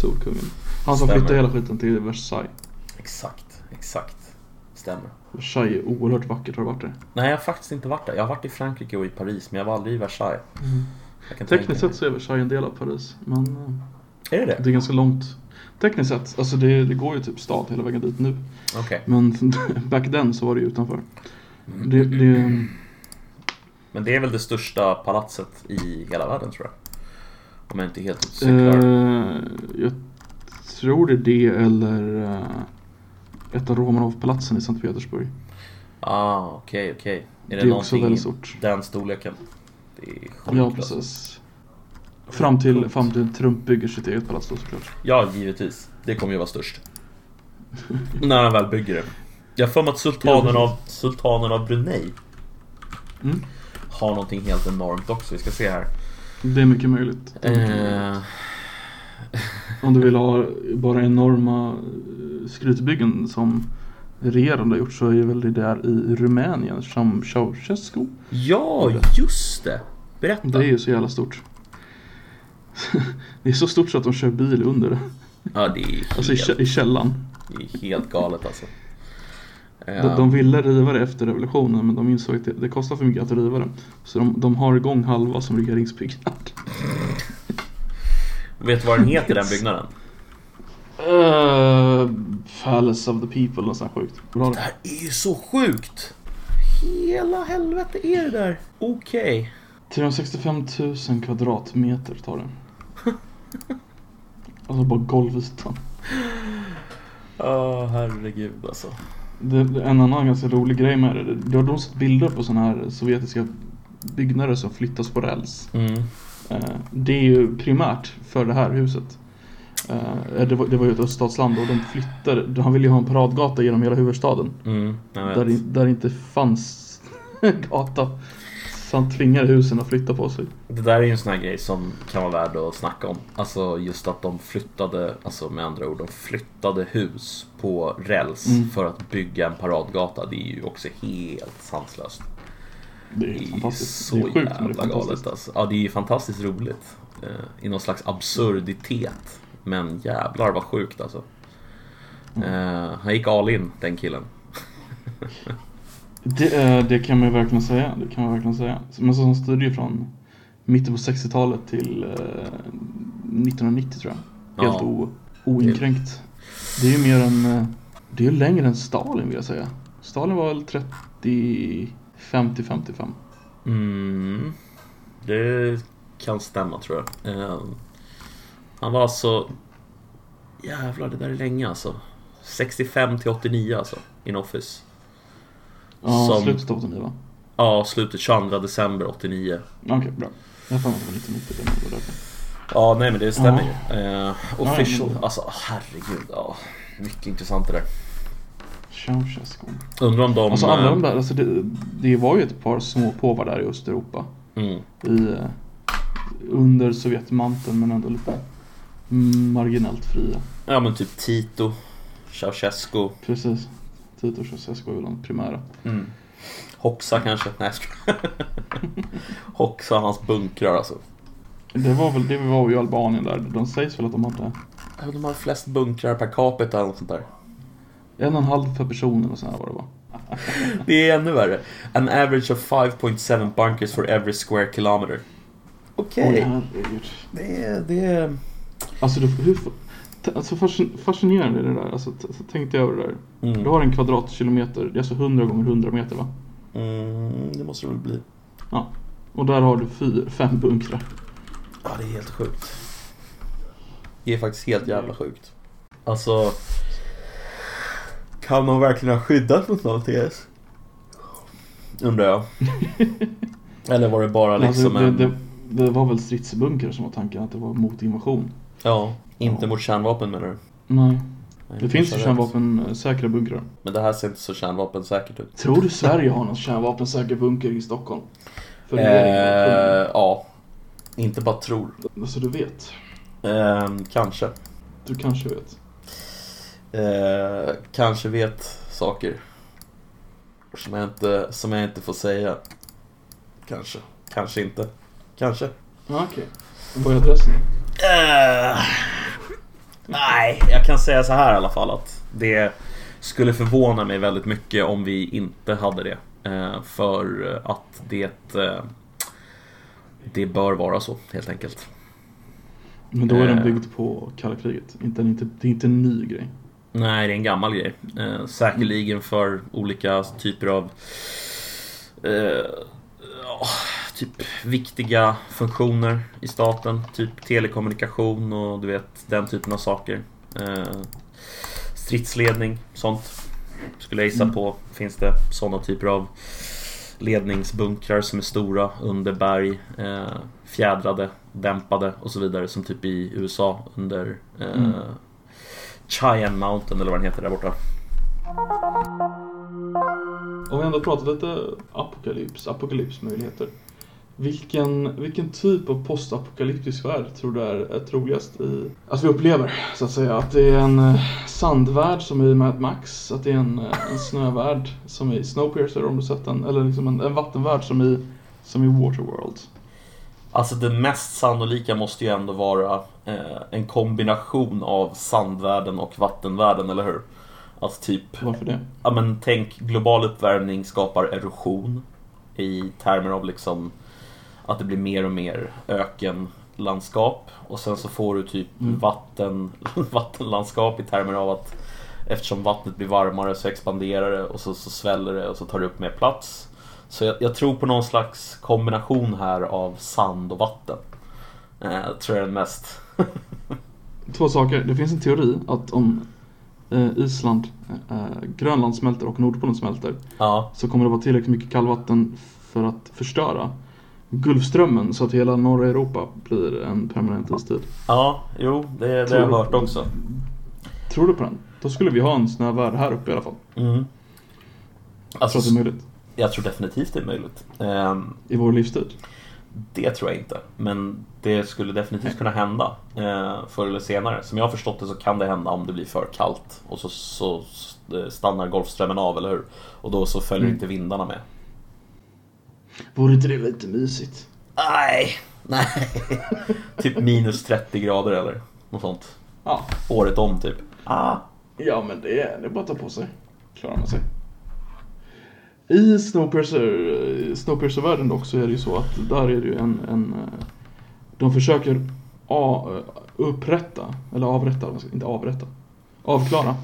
Solkungen. Han som Stämmer. flyttade hela skiten till Versailles. Exakt, exakt. Stämmer. Versailles är oerhört vackert, har du varit där? Nej, jag har faktiskt inte varit där. Jag har varit i Frankrike och i Paris, men jag var aldrig i Versailles. Tänka Tekniskt sett så är Versailles en del av Paris. Men eh, Är det det? det är ganska långt. Tekniskt sett, alltså det, det går ju typ stad hela vägen dit nu. Okej. Men back then så var det ju utanför. Det, det, Men det är väl det största palatset i hela världen tror jag. Om jag inte helt cyklar. eh, jag tror det är det eller eh, ett av Romanov-palatsen i Sankt Petersburg. Ah, okej, okej. Är det, Det är någonting väldigt i stort. den storleken? Det är sjukt Ja, alltså. precis. Fram till, fram till Trump bygger sitt eget palats då såklart. Ja, givetvis. Det kommer ju vara störst. När han väl bygger det. Jag har för mig att sultanen av, sultanen av Brunei Mm. har någonting helt enormt också. Vi ska se här. Det är mycket möjligt. Det är mycket möjligt. Eh, Om du vill ha bara enorma eh, skrytbyggen som regerande har gjort så är väl det där i Rumänien som Ceausescu. ja, just det! Berätta. Det är ju så jävla stort. det är så stort så att de kör bil under det. Ja, det är helt, Alltså i, i källan. det är helt galet alltså. De, Eh, de ville riva det efter revolutionen men de insåg att det, det kostar för mycket att riva det. Så de, de har igång halva som regeringsbyggnad. Vet du vad den heter den byggnaden? Uh, Palace of the People, något sånt sjukt. Bra Det här är ju så sjukt! Hela helvete är det där? Okej. 365 000 kvadratmeter tar den. Alltså bara golvytan. Ja, herregud alltså. Det, det, en annan ganska rolig grej med det, det har de sett bilder på sådana här sovjetiska byggnader som flyttas på räls. Mm. Eh, det är ju primärt för det här huset. Eh, det, var, det var ju ett öststatsland och de flyttade, han ville ju ha en paradgata genom hela huvudstaden. Mm. Där, där inte fanns gata. Så han tvingade husen att flytta på sig. Det där är ju en sån här grej som kan vara värd att snacka om. Alltså just att de flyttade, alltså med andra ord, de flyttade hus på räls Mm. för att bygga en paradgata. Det är ju också helt sanslöst. Det är Det är fantastiskt. så det är sjukt jävla galet alltså. Ja, det är ju fantastiskt roligt. Eh, I någon slags absurditet. Men jävlar vad sjukt alltså. Mm. Eh, han gick all in, den killen. Det, eh, det kan man ju verkligen säga. Det kan man verkligen säga. Men så styrde ju från mitten på 60-talet till eh, 1990 tror jag. Helt Ja. o, oinkränkt. Det är ju mer än, eh, det är ju längre än Stalin vill jag säga. Stalin var väl 30, 50, 55. Mm, det kan stämma tror jag. Eh, han var alltså... Jävlar, det där är länge alltså. 65 till 89 alltså, in office. Ja, Som- slutet av 89 va? Ja, slutet 22 december 89. Okej, bra. Jag har för mig att det var 1990. Det var därför. Ja, nej men det stämmer ju. Eh, official, Ja, alltså herregud. Ja, mycket intressant det där. Ceausescu. Undrar om de... Alltså alla eh, de där, alltså det, det var ju ett par små påvar där i Östeuropa. mm, i, eh, under Sovjetmanteln men ändå lite marginellt fria. ja men typ Tito, Ceausescu. Precis. Tito och Ceausescu är väl de primära. Mm. Hoxa kanske? Nej jag skojar. Hoxa hans bunkrar alltså. Det var väl, det var ju Albanien där. De sägs väl att de hade De har flest bunkrar per capita eller något sånt där. en och en halv per person eller så här var det va? Det är ännu värre. An average of 5.7 bunkers for every square kilometer. Okej. Oj, herregud. Det är... Det är... Alltså, det, hur, alltså fascin- fascinerande det där. Alltså, t- så tänkte jag över det där. Mm. Du har en kvadratkilometer, det är alltså 100 gånger 100 meter va? Mm, det måste det väl bli. Och där har du fyra, fem bunkrar. Ja, det är helt sjukt. Det är faktiskt helt jävla sjukt. Alltså... Kan man verkligen ha skyddat mot någonting ens? Undrar jag. Eller var det bara liksom alltså, det, en... det, det var väl stridsbunkrar som var tanken, att det var mot invasion. Ja, inte mot kärnvapen menar du? Nej, Nej, det finns ju kärnvapensäkra bunkrar. Men det här ser inte så kärnvapensäkert ut. Tror du Sverige har någon kärnvapensäker bunker i Stockholm? För regeringen? Eh, ja. Inte bara tror. Alltså du vet. Eh, kanske. Du kanske vet. Eh, kanske vet saker. Som jag, inte, som jag inte får säga. Kanske. Kanske inte. Kanske. Ja, okej. Vad är adressen? Eh, nej, jag kan säga så här i alla fall att det skulle förvåna mig väldigt mycket om vi inte hade det. Eh, för att det, eh, det bör vara så helt enkelt. Men då är den byggd på kalla kriget. Inte, inte, det är inte en ny grej. Nej, det är en gammal grej. Eh, säkerligen för olika typer av eh, typ viktiga funktioner i staten. Typ telekommunikation och du vet den typen av saker. Eh, stridsledning, sånt. Skulle jag gissa Mm. på finns det sådana typer av ledningsbunkrar som är stora under berg, eh, fjädrade, dämpade och så vidare som typ i USA under eh, Mm. Cheyenne Mountain eller vad den heter där borta. Om vi ändå pratat lite apokalyps, apokalypsmöjligheter. Vilken, vilken typ av postapokalyptisk värld tror du är, är troligast i, att vi upplever? Så att säga. Att det är en eh, sandvärld som i Mad Max, att det är en, eh, en snövärld som i Snowpiercer om du sett den, eller liksom en, en vattenvärld som i, som i Waterworld. Alltså det mest sannolika måste ju ändå vara eh, en kombination av sandvärlden och vattenvärlden, eller hur? Alltså typ, Varför det? ja men tänk global uppvärmning skapar erosion i termer av liksom att det blir mer och mer ökenlandskap och sen så får du typ Mm. vatten, vattenlandskap i termer av att eftersom vattnet blir varmare så expanderar det och så, så sväller det och så tar det upp mer plats. Så jag, jag tror på någon slags kombination här av sand och vatten. Eh, tror jag är den mest. Två saker. Det finns en teori att om eh, Island, eh, Grönland smälter och Nordpolen smälter Ja, så kommer det vara tillräckligt mycket kallvatten för att förstöra Gulfströmmen så att hela norra Europa blir en permanent istid. ja jo det, det har jag du- hört också. Tror du på den? Då skulle vi ha en snövärld här uppe i alla fall. Mm. Alltså, tror att det är möjligt. jag tror definitivt det är möjligt. Ehm, I vår livstid. Det tror jag inte. Men det skulle definitivt kunna hända eh, förr eller senare. Som jag har förstått det så kan det hända om det blir för kallt. Och så, så eh, stannar Golfströmmen av, eller hur? Och då så följer Mm. inte vindarna med. Vore inte det lite mysigt? Nej, nej. typ minus 30 grader eller något sånt. Ja. Året om typ. Ah. Ja men det är, det är bara att ta på sig. Klarar man sig. I Snowpiercer, Snowpiercer-världen dock så är det ju så att där är det ju en, en eh, de försöker a, upprätta, eller avrätta, inte avrätta, avklara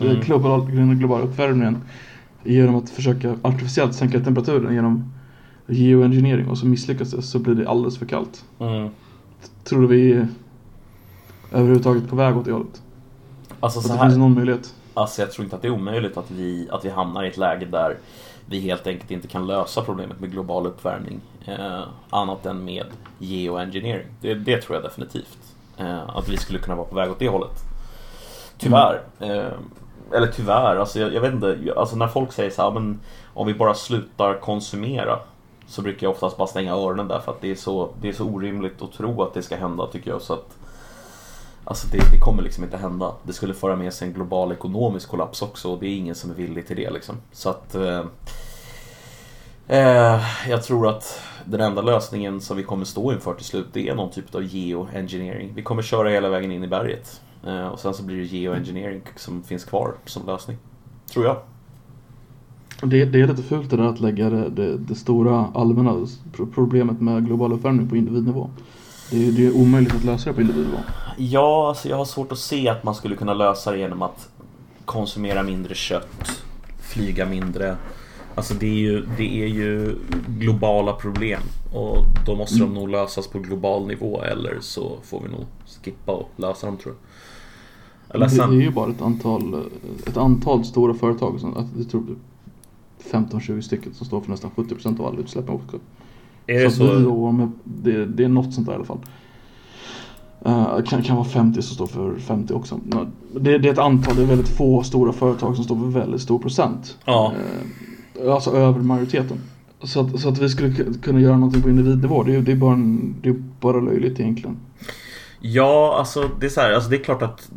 Mm. mm. global, den globala uppvärmningen genom att försöka artificiellt sänka temperaturen genom geoengineering och så misslyckas det så blir det alldeles för kallt. Mm. Tror du vi är överhuvudtaget på väg åt det hållet? Alltså Att så det här. finns någon möjlighet? Alltså jag tror inte att det är omöjligt att vi, att vi hamnar i ett läge där vi helt enkelt inte kan lösa problemet med global uppvärmning eh, annat än med geoengineering. Det, det tror jag definitivt. Eh, att vi skulle kunna vara på väg åt det hållet. Tyvärr. Eh, eller tyvärr, alltså jag, jag vet inte. Alltså när folk säger så här, men om vi bara slutar konsumera så brukar jag oftast bara stänga öronen där för att det är så, det är så orimligt att tro att det ska hända tycker jag. Så att Alltså det, det kommer liksom inte hända. Det skulle föra med sig en global ekonomisk kollaps också och det är ingen som är villig till det liksom. Så att... Eh, eh jag tror att den enda lösningen som vi kommer stå inför till slut det är någon typ av geoengineering. Vi kommer köra hela vägen in i berget. Eh, och sen så blir det geoengineering som finns kvar som lösning. Tror jag. Det, det är lite fult det där att lägga det, det, det stora allmänna pro- problemet med global uppvärmning på individnivå. Det det är omöjligt att lösa det på individnivå. Ja, alltså jag har svårt att se att man skulle kunna lösa det genom att konsumera mindre kött, flyga mindre. Alltså det är ju, det är ju globala problem och då måste de nog lösas på global nivå eller så får vi nog skippa och lösa dem tror jag. Det, är ju bara ett antal, ett antal stora företag, som, att jag tror 15-20 stycken som står för nästan 70% av alla utsläppen också. Är det så så? det, det är något sånt där i alla fall. Uh, kan, kan vara 50 som står för 50 också. Det, det är ett antal, det är väldigt få stora företag som står för väldigt stor procent. Ja. Eh, alltså över majoriteten. Så att, så att vi skulle ku- kunna göra någonting på individnivå, det är, det är, bara, en, det är bara löjligt egentligen. Ja, alltså det är så här, alltså det är klart att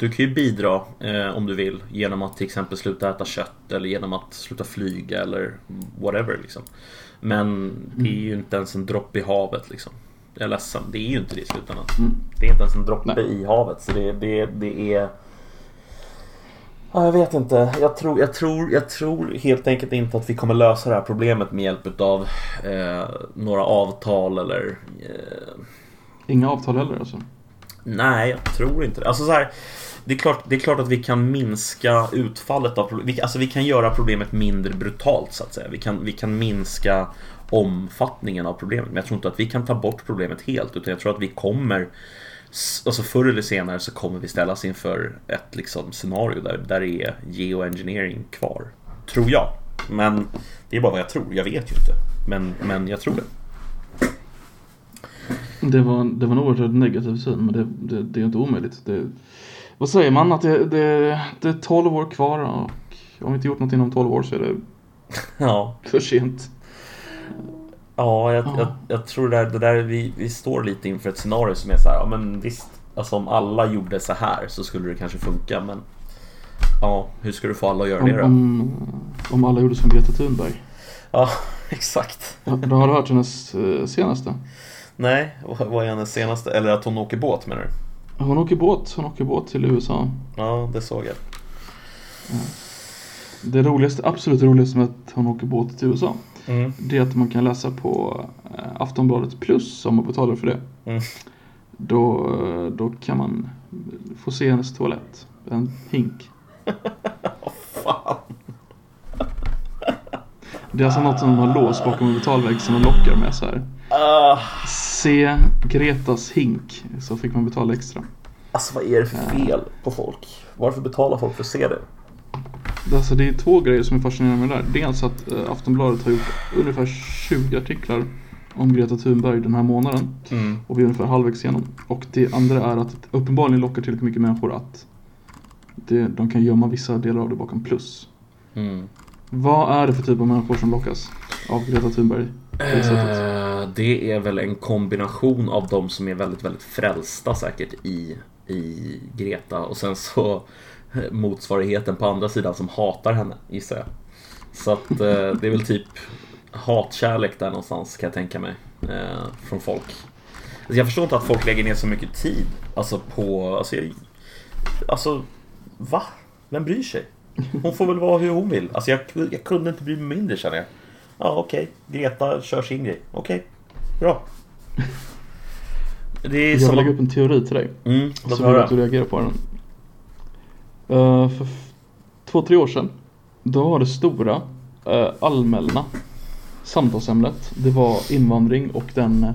du kan ju bidra eh, om du vill genom att till exempel sluta äta kött eller genom att sluta flyga eller whatever liksom. Men det är ju inte ens en droppe i havet liksom. Jag är ledsen, det är ju inte det i slutändan. Mm. Det är inte ens en droppe Nej. i havet så det, det, det är... Ja, jag vet inte. Jag tror, jag, tror, jag tror helt enkelt inte att vi kommer lösa det här problemet med hjälp av eh, några avtal eller eh, Inga avtal heller alltså. Nej, jag tror inte det. Alltså så här, det, är klart, det är klart att vi kan minska utfallet av problemet. Alltså vi kan göra problemet mindre brutalt så att säga. Vi kan, vi kan minska omfattningen av problemet. Men jag tror inte att vi kan ta bort problemet helt. Utan jag tror att vi kommer Alltså förr eller senare så kommer vi ställas inför ett liksom scenario där, där det är geoengineering kvar. Tror jag. Men det är bara vad jag tror. Jag vet ju inte. Men, men jag tror det. Det var, det var en oerhört negativ syn men det, det, det är inte omöjligt. Det, vad säger man? Att det, det, det är 12 år kvar och om vi inte gjort något inom 12 år så är det Ja. för sent. Ja, jag, Ja. jag, jag tror det där, det där vi, vi står lite inför ett scenario som är så här, ja men visst, alltså om alla gjorde så här så skulle det kanske funka, men ja, hur ska du få alla att göra det Om, då? om, om alla gjorde som Greta Thunberg. Ja, exakt. Ja, Då har du hört hennes eh, senaste. Nej, vad vad är hennes senaste? Eller att hon åker båt menar du? Hon åker båt, hon åker båt till USA. Ja, det såg jag. Det roligaste, absolut roligaste med att hon åker båt till USA Mm. Det är att man kan läsa på eh, Aftonbladet plus om man betalar för det. Mm. Då, eh, då kan man få se hennes toalett. En hink. Fan. Det är alltså något som de har låst bakom en betalvägg som de lockar med så här. Ah, Se Gretas hink. Så fick man betala extra. alltså vad är det för fel på folk? Varför betalar folk för att se det? Det- Alltså det är två grejer som är fascinerande med det där. Dels att eh, Aftonbladet har gjort ungefär 20 artiklar om Greta Thunberg den här månaden. Mm. Och vi är ungefär halvvägs igenom. Och det andra är att det uppenbarligen lockar tillräckligt mycket människor att det, de kan gömma vissa delar av det bakom plus. Mm. Vad är det för typ av människor som lockas av Greta Thunberg? Det? Eh, det är väl en kombination av de som är väldigt, väldigt frälsta säkert i, i Greta och sen så eh, motsvarigheten på andra sidan som hatar henne gissar jag. Så att eh, det är väl typ hatkärlek där någonstans kan jag tänka mig eh, från folk. Alltså, jag förstår inte att folk lägger ner så mycket tid alltså på, alltså, jag, alltså va? Vem bryr sig? Hon får väl vara hur hon vill. Alltså jag, jag kunde inte bry mig mindre känner jag. Ja okej, Greta kör sin grej. Okej, bra. Det är Jag som vill lägga upp en teori till dig. Mm, låt Så vill jag att du reagerar på den. Eh, för två, tre år sedan. Då var det stora uh, allmänna samtalsämnet. Det var invandring och den eh,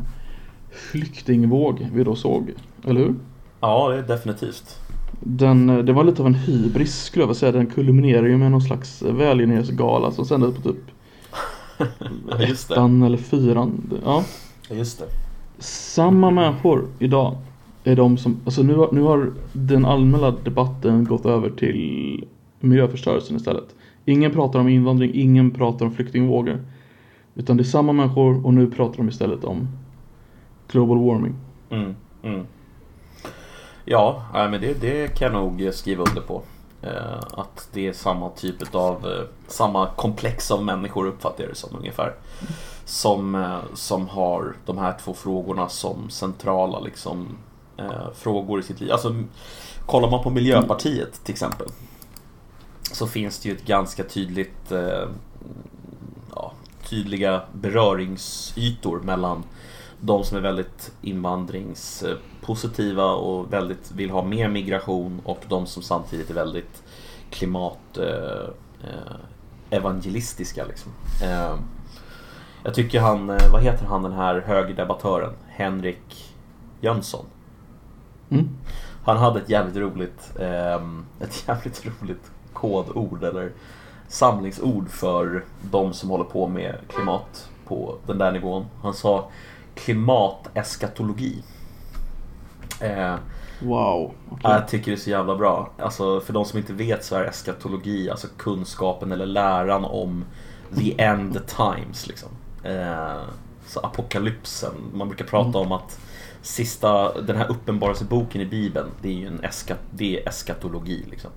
flyktingvåg vi då såg. Eller hur? Ja, det är definitivt. Den, det var lite av en hybris skulle jag vilja säga. Den kulminerar ju med någon slags välgörenhetsgala som sändes på typ Ja, ettan eller fyran. Ja. Just det. Samma människor idag är de som, alltså nu har, nu har den allmänna debatten gått över till miljöförstörelsen istället. Ingen pratar om invandring, ingen pratar om flyktingvågor. Utan det är samma människor och nu pratar de istället om global warming. Mm, mm. Ja, men det, det kan jag nog skriva under på. Eh, att det är samma typ av, eh, samma komplex av människor uppfattar jag det som ungefär. Som, eh, som har de här två frågorna som centrala liksom, eh, frågor i sitt liv. Alltså, kollar man på Miljöpartiet till exempel. Så finns det ju ett ganska tydligt eh, ja, tydliga beröringsytor mellan de som är väldigt invandringspositiva och väldigt vill ha mer migration och de som samtidigt är väldigt klimat eh, eh. Liksom. Eh, jag tycker han, vad heter han den här högerdebattören? Henrik Jönsson. Mm. Han hade ett jävligt roligt, ett jävligt roligt kodord eller samlingsord för de som håller på med klimat på den där nivån. Han sa klimateskatologi. Eh, Wow. okej. jag tycker det är så jävla bra. Alltså, för de som inte vet så är eskatologi alltså kunskapen eller läran om the end times. Liksom. Eh, så apokalypsen. Man brukar prata om att sista, den här uppenbarelseboken i Bibeln, det är ju en eska, det är eskatologi. Liksom.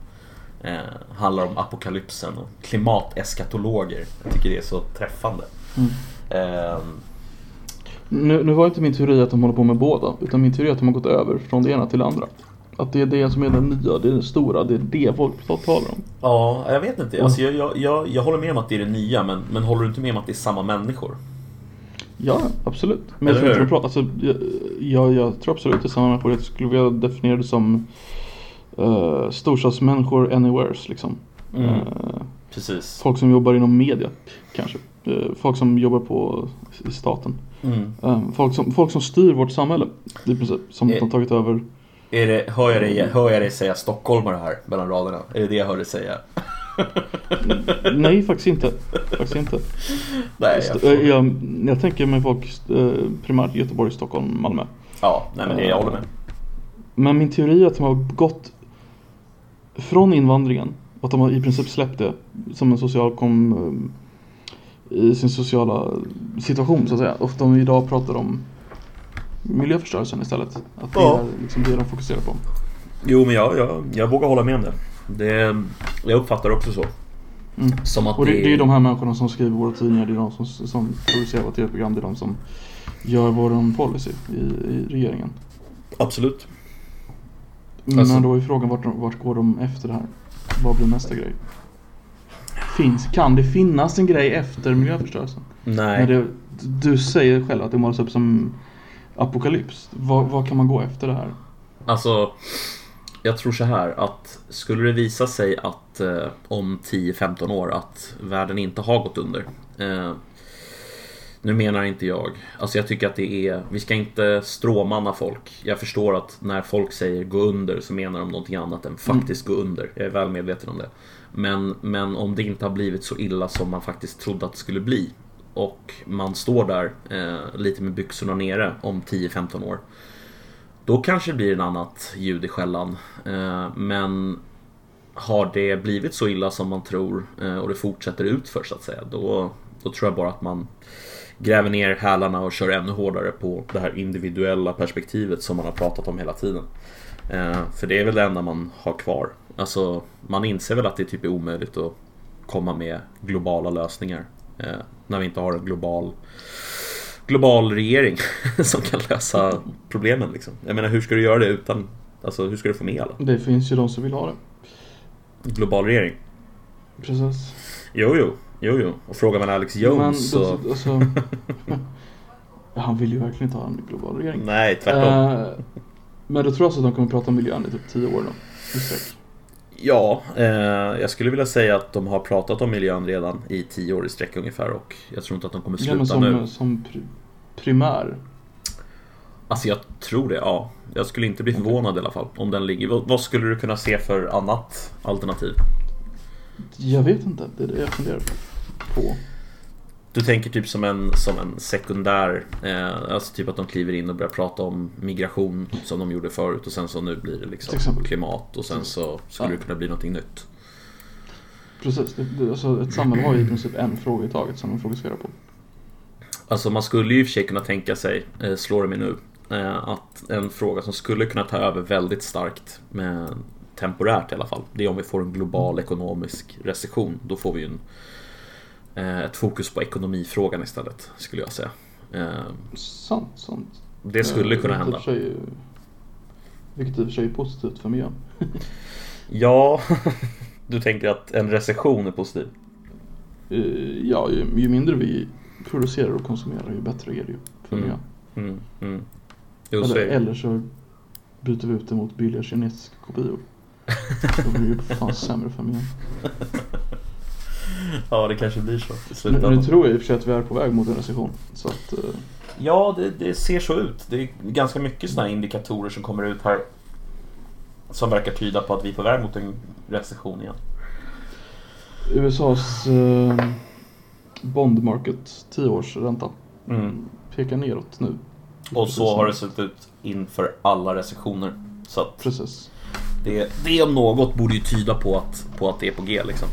Eh, handlar om apokalypsen och klimateskatologer. Jag tycker det är så träffande. Mm. Eh, Nu, nu var inte min teori att de håller på med båda. Utan min teori är att de har gått över från det ena till det andra. Att det är det som är det nya, det är det stora, det är det folk talar om. Ja, jag vet inte. Alltså, jag, jag, jag, jag håller med om att det är det nya, men, men håller du inte med om att det är samma människor? Ja, absolut. Men jag tror inte de pratar, alltså, jag, jag, jag tror absolut det är samma människor. Jag skulle vilja definiera det som uh, storstadsmänniskor anywheres liksom. Mm. Eh, Precis. folk som jobbar inom media kanske. Eh, folk som jobbar på i staten. Mm. Eh, folk, som, folk som styr vårt samhälle i princip. Som Eh. har tagit över. Är det, hör, jag dig, hör jag dig säga stockholmare här mellan raderna? Är det det jag hör dig säga? Nej, faktiskt inte. Faktiskt inte. Nej, jag får... eh, jag, jag tänker med folk eh, primärt Göteborg, Stockholm, Malmö. Ja, nej men det, jag håller med. Men min teori är att de har gått från invandringen att de har i princip släppt det som en social kom i sin sociala situation så att säga. Och de idag pratar om miljöförstörelsen istället. Att det Ja. är liksom det de fokuserar på. Jo, men jag, jag, jag vågar hålla med om det. det. Jag uppfattar det också så. Mm. Som att Och det, det, det är ju de här människorna som skriver våra tidningar, det är de som, som producerar våra tv-program, det är de som gör vår policy i, i regeringen. Absolut. Men Alltså- då är frågan vart, vart går de efter det här? Vad blir nästa grej? Finns, kan det finnas en grej efter miljöförstörelsen? Nej. Det, du säger själv att det målas upp som apokalyps. Vad, vad kan man gå efter det här? Alltså, jag tror så här att skulle det visa sig att eh, om 10-15 år att världen inte har gått under. Eh, nu menar inte jag, alltså jag tycker att det är, vi ska inte stråmanna folk. Jag förstår att när folk säger gå under så menar de någonting annat än faktiskt gå under. Jag är väl medveten om det. Men, men om det inte har blivit så illa som man faktiskt trodde att det skulle bli och man står där eh, lite med byxorna nere om 10-15 år. Då kanske det blir en annat ljud i skällan. Eh, men har det blivit så illa som man tror eh, och det fortsätter ut för så att säga. Då, då tror jag bara att man gräver ner hälarna och kör ännu hårdare på det här individuella perspektivet som man har pratat om hela tiden. Eh, för det är väl det enda man har kvar. Alltså, man inser väl att det typ är omöjligt att komma med globala lösningar. Eh, när vi inte har en global global regering som kan lösa problemen liksom. Jag menar hur ska du göra det utan, alltså hur ska du få med alla? Det finns ju de som vill ha det. Global regering? Precis. Jo, jo, jo, jo. Och frågar man Alex Jones Men så... då- alltså, han vill ju verkligen inte ha en global regering. Nej, tvärtom. Eh, men då tror jag alltså att de kommer prata om miljön i typ 10 år då. Sträck. Ja, eh, jag skulle vilja säga att de har pratat om miljön redan i tio år i sträck ungefär och jag tror inte att de kommer Ja, sluta men som, nu. som pri- primär. Alltså jag tror det, ja. Jag skulle inte bli förvånad i alla fall om den ligger. Vad, vad skulle du kunna se för annat alternativ? Jag vet inte, det är det jag funderar på. Du tänker typ som en, som en sekundär, eh, alltså typ att de kliver in och börjar prata om migration som de gjorde förut och sen så nu blir det liksom klimat och sen så skulle Ja. det kunna bli någonting nytt. Precis, det, det, alltså ett samhälle har ju i princip en fråga i taget som de fokuserar på. Alltså man skulle ju i och för sig kunna tänka sig, eh, slår det mig nu, eh, att en fråga som skulle kunna ta över väldigt starkt med temporärt i alla fall. Det är om vi får en global ekonomisk recession. Då får vi ju en, ett fokus på ekonomifrågan istället, skulle jag säga. Eh, Sant, sant. det skulle Eh, kunna vilket i hända. sig Vilket i och för sig är positivt för miljön. Ja, du tänker att en recession är positiv? Eh, Ja, ju, ju mindre vi producerar och konsumerar ju bättre är det ju för Mm. miljön. Mm, mm. Jo, så Eller, det. eller så byter vi ut det mot billiga kinesiska kopior. Då blir det ju fan sämre för miljön. Ja, det kanske blir så i Nu, slutändan. nu tror jag i och för sig att vi är på väg mot en recession. Så att, eh, Ja, det, det ser så ut. Det är ganska mycket sådana indikatorer som kommer ut här. Som verkar tyda på att vi är på väg mot en recession igen. USAs eh, bond market, 10 års ränta, Mm. pekar neråt nu. Och så har det sett ut inför alla recessioner. Så Precis. det, det om något borde ju tyda på att, på att det är på G liksom.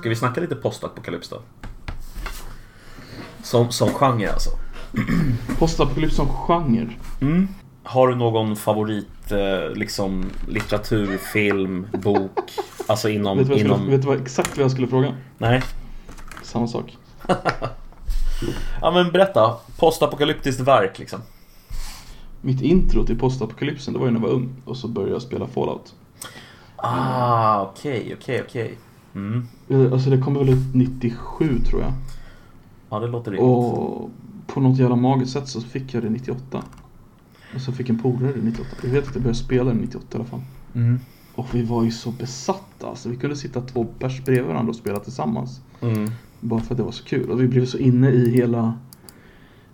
Ska vi snacka lite postapokalyps då? Som, som genre alltså. Postapokalyps som genre. Mm. Har du någon favorit eh, liksom litteratur, film, bok? Alltså inom... vet, du inom... skulle, vet du vad, exakt vad jag skulle fråga? Nej. Samma sak. Ja men berätta. Postapokalyptiskt verk liksom. Mitt intro till postapokalypsen, det var ju när jag var ung och så började jag spela Fallout. Ah, okej, okej, okej. Mm. Eh, Alltså det kom väl ut 97 tror jag. Ja, det låter rimligt. Och på något jävla magiskt sätt så fick jag det 98. Och så fick en polare det 98. Jag vet att jag började spela det 98 i alla fall. Mm. Och vi var ju så besatta alltså. Vi kunde sitta två pers bredvid varandra och spela tillsammans. Mm. Bara för att det var så kul. Och vi blev så inne i hela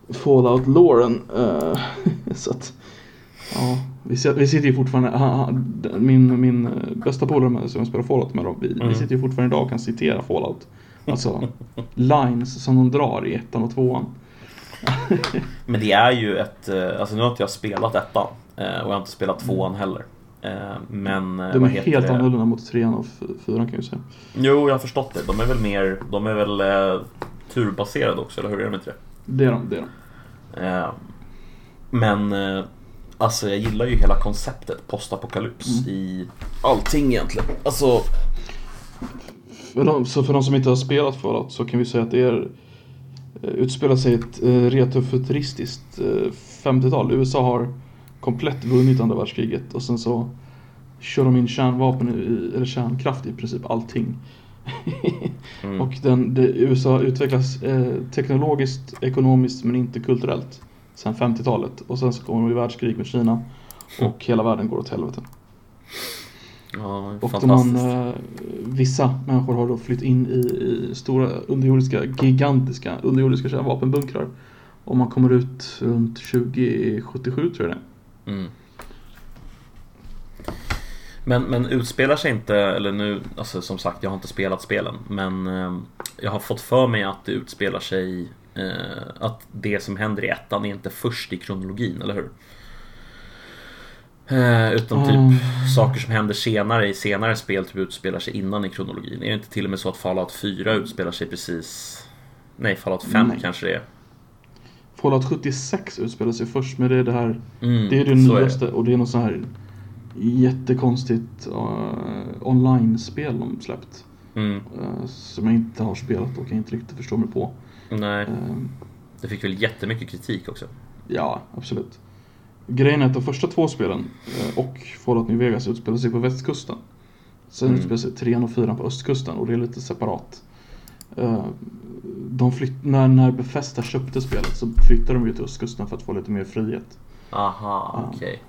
Fallout-låren. så att, ja. Vi, vi sitter ju fortfarande, han, han, min, min eh, bästa polare som jag spelar Fallout med då, vi, Mm. vi sitter ju fortfarande idag och kan citera Fallout. Alltså lines som de drar i ettan och tvåan. Men det är ju ett... eh, Alltså nu har inte jag spelat ettan. eh, Och jag har inte spelat tvåan heller. Men... De är helt det? annorlunda mot trean och fyran kan jag säga. Jo, jag har förstått det. De är väl mer... De är väl turbaserade också, eller hur? Är de inte det? Det är de, det är de. Men alltså jag gillar ju hela konceptet postapokalyps Mm. i allting egentligen. Alltså, För de, så för de som inte har spelat Fallout så kan vi säga att det är eh, utspelar sig ett eh, retrofuturistiskt eh, 50-tal. USA har komplett vunnit andra världskriget och sen så kör de in kärnvapen, i, eller kärnkraft i princip allting. mm, Och den, det, USA utvecklas eh, teknologiskt, ekonomiskt men inte kulturellt sen 50-talet. Och sen så kommer det bli världskrig med Kina och hela världen går åt helvete. ja, Och de man, eh, vissa människor har då flytt in i, i stora underjordiska, gigantiska underjordiska kärnvapenbunkrar. Och man kommer ut runt 2077 tror jag det. Mm. Men, men utspelar sig inte, eller nu, alltså som sagt jag har inte spelat spelen Men eh, jag har fått för mig att det utspelar sig Att det som händer i ettan är inte först i kronologin, eller hur? Eh, utan typ Mm. saker som händer senare i senare spel typ utspelar sig innan i kronologin Är det inte till och med så att Fallout 4 utspelar sig precis Nej, Fallout 5 Nej. kanske det är Fallout 76 utspelar sig först men det är det här mm, Det är det nyaste och det är något så här jättekonstigt uh, online-spel de släppt. Mm, eh, som jag inte har spelat och kan inte riktigt förstå mig på. Nej, Eh, det fick väl jättemycket kritik också Ja, absolut. Grejen är att de första två spelen eh, och Fallout New Vegas utspelar sig på västkusten. Sen Mm. utspelar sig trean och fyran på östkusten och det är lite separat. Eh, De flytt, när, när Bethesda köpte spelet så flyttade de ju till östkusten för att få lite mer frihet. Aha, Ja. okej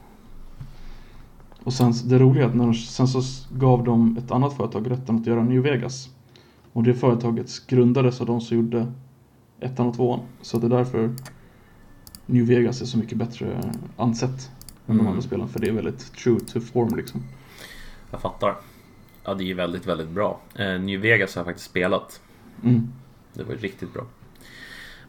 Och sen det roliga är att när de, sen så gav de ett annat företag rätten att göra New Vegas. Och det företaget grundades av de som gjorde ettan och tvåan. Så det är därför New Vegas är så mycket bättre ansett än Mm. de andra spelen. För det är väldigt true to form liksom. Jag fattar. Ja, det är ju väldigt, väldigt bra. Eh, New Vegas har jag faktiskt spelat. Mm. Det var ju riktigt bra.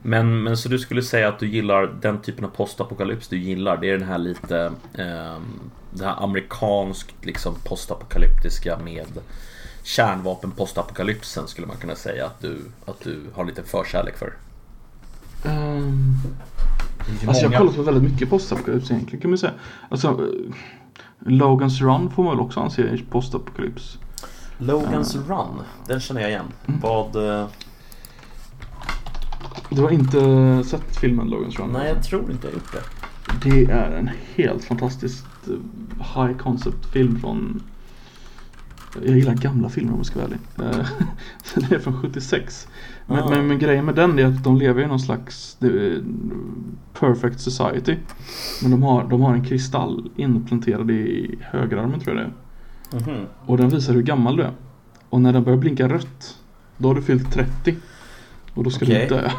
Men, men så du skulle säga att du gillar den typen av postapokalyps du gillar? Det är den här lite... ehm, det här amerikanskt liksom postapokalyptiska med kärnvapen postapokalypsen skulle man kunna säga att du, att du har lite förkärlek för. Är ju alltså jag har kollat på väldigt mycket postapokalyps egentligen kan man säga. Alltså, eh, Logan's Run får man väl också anse i postapokalyps. Logan's Run, den känner jag igen. Mm. Vad... eh, Du har inte sett filmen Logan's Run? Nej, jag tror inte jag gjort det. Det är en helt fantastiskt eh, high concept film från jag gillar gamla filmer om jag ska vara ärlig. Eh, det är från 76. Men, Ah. men, men grejen med den är att de lever i någon slags eh, perfect society. Men de har, de har en kristall inplanterad i högerarmen tror jag det är. Mhm. Och den visar hur gammal du är. Och när den börjar blinka rött, då har du fyllt 30. Och då ska Okej. du dö.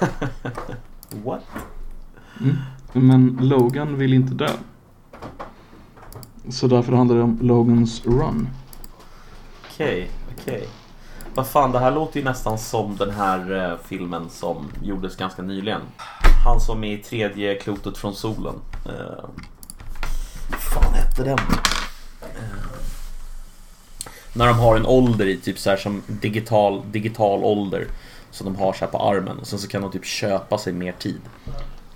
What? Mm. Men Logan vill inte dö. Så därför handlar det om Logans Run. Okej, okej. Vad fan, det här låter ju nästan som den här eh, filmen som gjordes ganska nyligen. Han som är i tredje klotet från solen. Eh, vad fan hette den? Eh, när de har en ålder i, typ så här som digital, digital ålder. Som de har så här på armen och sen så kan de typ köpa sig mer tid.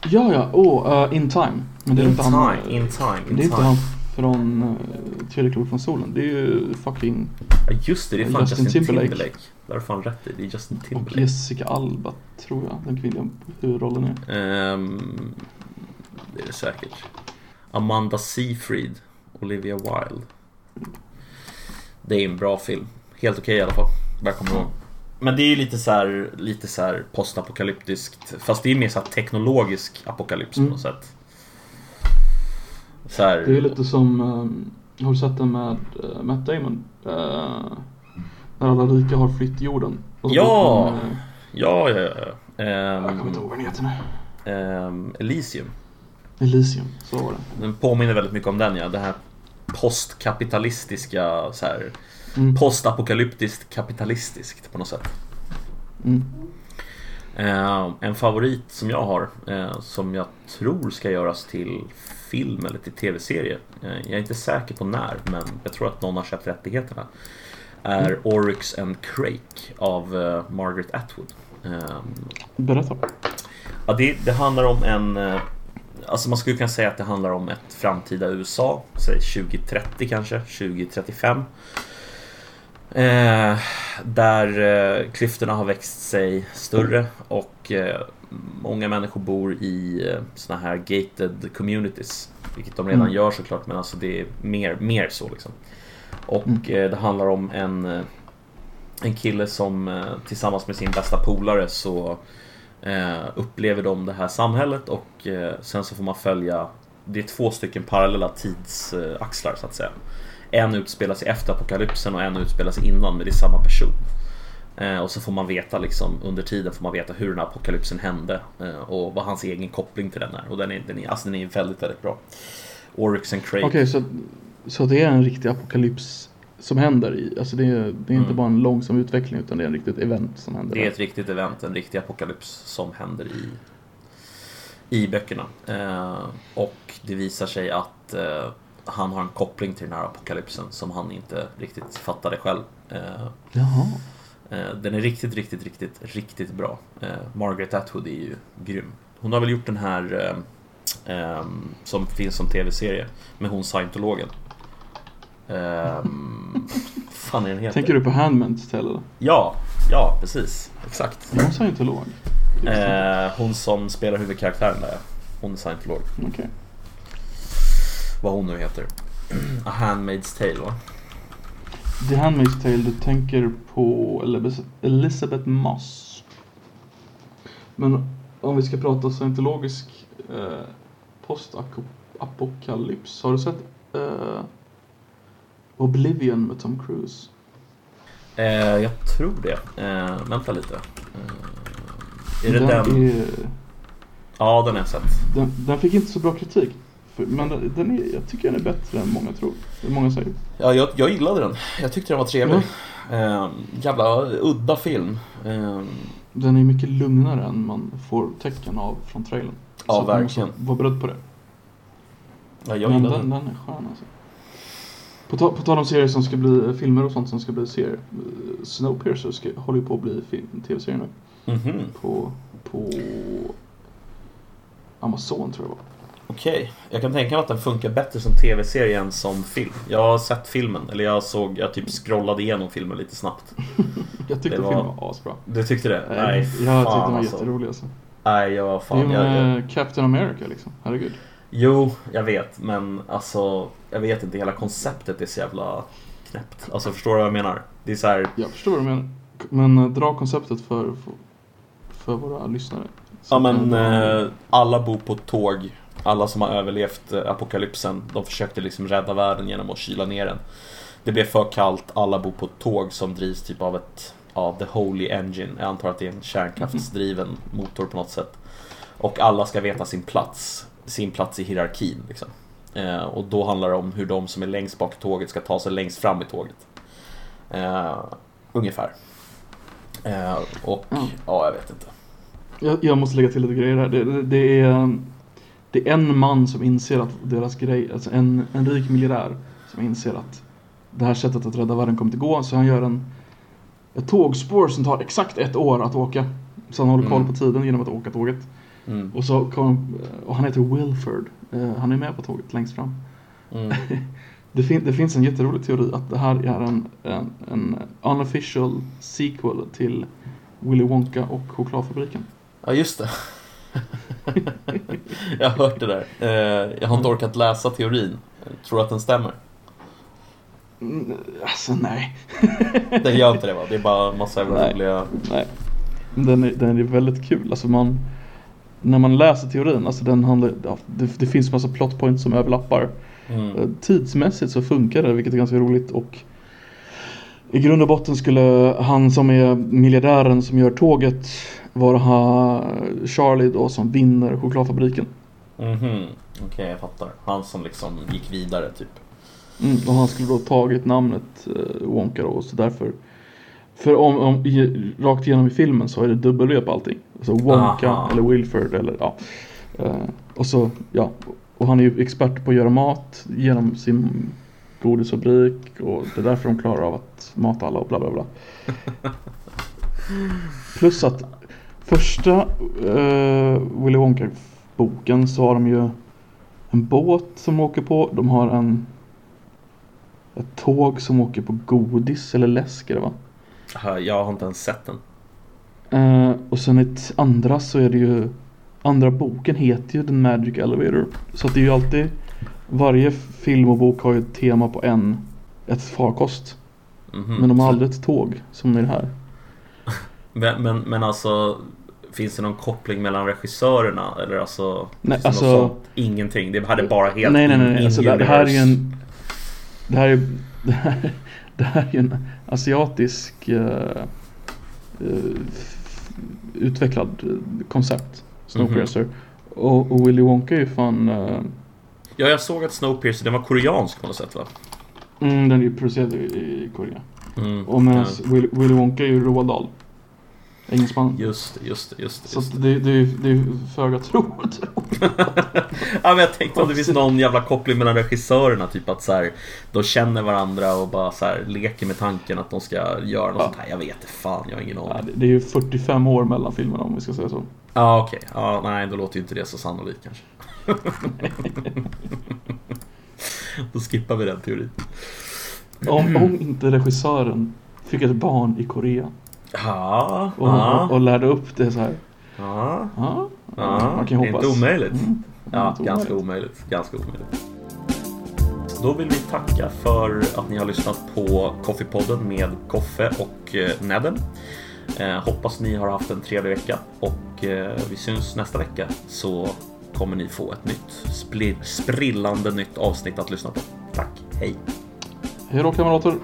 Ja, ja, åh, eh, In Time. Men det är In inte han. time, in time, in det är inte time. han från uh, Tredje klot från solen. Det är ju fucking... Ja, just det, det är fan Justin Justin, Timberlake. Timberlake. Det har du fan rätt i. Det är Justin Och Timberlake. Jessica Alba, tror jag. Den kvinnliga huvudrollen är. Ehm, det är det säkert. Amanda Seyfried, Olivia Wilde. Det är en bra film. Helt okej i alla fall. Vad jag kommer ihåg. Men det är ju lite så här, lite så här postapokalyptiskt. Fast det är mer så här teknologisk apokalyps Mm. på något sätt. Så här, Det är lite som... eh, har du sett den med uh, Matt Damon? Eh, när alla rika har flytt jorden. Ja! går de, eh, Ja, ja, ja. jag kommer inte Ehm, ihåg vad den heter nu. ehm, Elysium. Elysium, så var det. Den påminner väldigt mycket om den ja. Det här postkapitalistiska, så här, Mm. postapokalyptiskt kapitalistiskt på något sätt. Mm. Eh, en favorit som jag har, eh, som jag tror ska göras till film eller till tv-serie. Eh, jag är inte säker på när, men jag tror att någon har köpt rättigheterna. Är Oryx and Crake av eh, Margaret Atwood. Eh, Berätta. Ja, det, det handlar om en... eh, Alltså man skulle kunna säga att det handlar om ett framtida USA, säg 2030 kanske, 2035. Eh, där eh, klyftorna har växt sig större och eh, många människor bor i eh, såna här gated communities. Vilket de redan Mm. gör såklart, men alltså det är mer, mer så liksom. Och Mm. det handlar om en, en kille som tillsammans med sin bästa polare så upplever de det här samhället och sen så får man följa Det är två stycken parallella tidsaxlar så att säga. En utspelar sig efter apokalypsen och en utspelar sig innan, men det är samma person. Eh, och så får man veta liksom, under tiden får man veta hur den här apokalypsen hände eh, och vad hans egen koppling till den är. Och den är, den är, alltså den är väldigt, väldigt bra. Oryx and Craig. Okej, så, så det är en riktig apokalyps som händer i, alltså det är, det är inte Mm. bara en långsam utveckling utan det är en riktigt event som händer. Det är där. ett riktigt event, en riktig apokalyps som händer i, i böckerna. Eh, och det visar sig att eh, han har en koppling till den här apokalypsen som han inte riktigt fattade själv. Eh, Jaha. eh, den är riktigt, riktigt, riktigt, riktigt bra. Eh, Margaret Atwood är ju grym. Hon har väl gjort den här eh, ehm, som finns som tv-serie med hon scientologen. Um, fan är den heter? Tänker du på Handmaid's Tale eller? Ja, ja precis. Exakt. Är hon scientolog? Eh, hon som spelar huvudkaraktären där. Hon är scientolog. Okej. Vad hon nu heter. A Handmaid's Tale va? The Handmaid's Tale, du tänker på Elizabeth- Moss. Men om vi ska prata scientologisk eh, postapokalyps. Har du sett eh, Oblivion med Tom Cruise? Eh, jag tror det. Eh, vänta lite. Eh, är det den? Är, Ja, den har jag sett. den, den fick inte så bra kritik. Men den, är, jag tycker den är bättre än många tror. Många säger. Ja, jag, jag gillade den. Jag tyckte den var trevlig. Eh, jävla udda film. Eh, Den är mycket lugnare än man får tecken av från trailern. Ja, Så man verkligen. måste Var beredd på det. ja, jag Men den, den. den är skön alltså. På, ta, på tal om serier som ska bli filmer och sånt som ska bli serier. eh, Snowpiercer ska, håller ju på att bli tv-serie nu. Mhm. På, på Amazon tror jag det var. Okej, jag kan tänka mig att den funkar bättre som tv-serie än som film. Jag har sett filmen, eller jag såg, jag typ scrollade igenom filmen lite snabbt. Jag tyckte var- filmen var asbra. Du tyckte det? Nej, Nej, jag tyckte den fan var alltså. jätterolig alltså. Nej, jag Det är fan, jag, jag, Captain America liksom, herregud. Jo, jag vet, men alltså, jag vet inte, hela konceptet är så jävla knäppt. Alltså, förstår du vad jag menar? Det är så här, Jag förstår vad du menar. Men eh, dra konceptet för, för, för våra lyssnare. Så ja men eh, alla bor på tåg. Alla som har överlevt eh, apokalypsen, de försökte liksom rädda världen genom att kyla ner den. Det blev för kallt, alla bor på ett tåg som drivs typ av ett, ja, the holy engine. Jag antar att det är en kärnkraftsdriven motor på något sätt. Och alla ska veta sin plats, sin plats i hierarkin liksom. Eh, och då handlar det om hur de som är längst bak i tåget ska ta sig längst fram i tåget. Eh, ungefär. Eh, och, Ja. ja, jag vet inte. Jag, jag måste lägga till lite grejer här. Det, det, det, är, det är en man som inser att deras grej, alltså en, en rik miljardär som inser att det här sättet att rädda världen kommer inte gå. Så han gör en, ett tågspår som tar exakt ett år att åka. Så han håller koll Mm. på tiden genom att åka tåget. Mm. Och, så kom, och han heter Wilford. Eh, Han är med på tåget längst fram. Mm. Det, fin, det finns en jätterolig teori att det här är en, en, en unofficial sequel till Willy Wonka och chokladfabriken. Ja, just det. jag har hört det där. Eh, Jag har inte orkat läsa teorin. Tror du att den stämmer? Mm, Alltså nej. Den gör inte det va? Det är bara massa jävla Nej. roliga... nej. Den, är, den är väldigt kul. Alltså man, när man läser teorin, alltså den handlar, det, det finns massa plot points som överlappar. Mm. Eh, Tidsmässigt så funkar det, vilket är ganska roligt. Och i grund och botten skulle han som är miljardären som gör tåget vara ha Charlie då som vinner chokladfabriken. Mhm. Okej, jag fattar. Han som liksom gick vidare typ. Mm, och han skulle då tagit namnet eh, Wonka då, så därför För om, om i, rakt igenom i filmen så är det W på allting. Alltså Wonka Aha. eller Wilford eller ja. Eh, och så, ja. Och han är ju expert på att göra mat genom sin godisfabrik och det är därför de klarar av att mata alla och bla bla bla. Plus att första eh, Willy Wonka-boken så har de ju en båt som åker på. De har en ett tåg som åker på godis eller läsk är det va? Jag har inte ens sett den. Eh, och sen ett andra så är det ju Andra boken heter ju The Magic Elevator Så att det är ju alltid Varje film och bok har ju ett tema på en Ett farkost Mhm. Men de har aldrig ett tåg som i det här Men, men, men alltså... Finns det någon koppling mellan regissörerna? Eller alltså... Nej, alltså-? Ingenting. Det hade bara helt Nej nej nej, nej. Alltså, det, det här är ju en Det här är Det här, det här är en asiatisk eh, f- Utvecklad eh, koncept Snowpiercer och, och Willy Wonka är ju fan eh, Ja, jag såg att Snowpiercer, den var koreansk på något sätt va? mm, Den är ju producerad i, i Korea Mm. Och medan Ja, Willy, Willy Wonka är ju Roald Engelsman Just det, just det, just det. Så det. det, det, är föga tro, tro. Ja, men jag tänkte om det finns någon jävla koppling mellan regissörerna, typ att så här, de känner varandra och bara så här, leker med tanken att de ska göra något Ja. sånt här. Jag vet inte, fan, jag har ingen Ja, aning. det, det är ju 45 år mellan filmerna om vi ska säga så Ja, okej. Ja, nej, då låter ju inte det så sannolikt kanske. då skippar vi den teorin. Om, om inte regissören fick ett barn i Korea Ja, och, och, och lärde upp det så här ja. Ja, man kan hoppas inte omöjligt. Mm, Ja, inte ganska omöjligt. Ganska omöjligt. Då vill vi tacka för att ni har lyssnat på Coffeepodden med Koffe och eh, Nedden. Eh, hoppas ni har haft en trevlig vecka och eh, vi syns nästa vecka så kommer ni få ett nytt spli- sprillande nytt avsnitt att lyssna på. Tack, hej! Hej då kamrater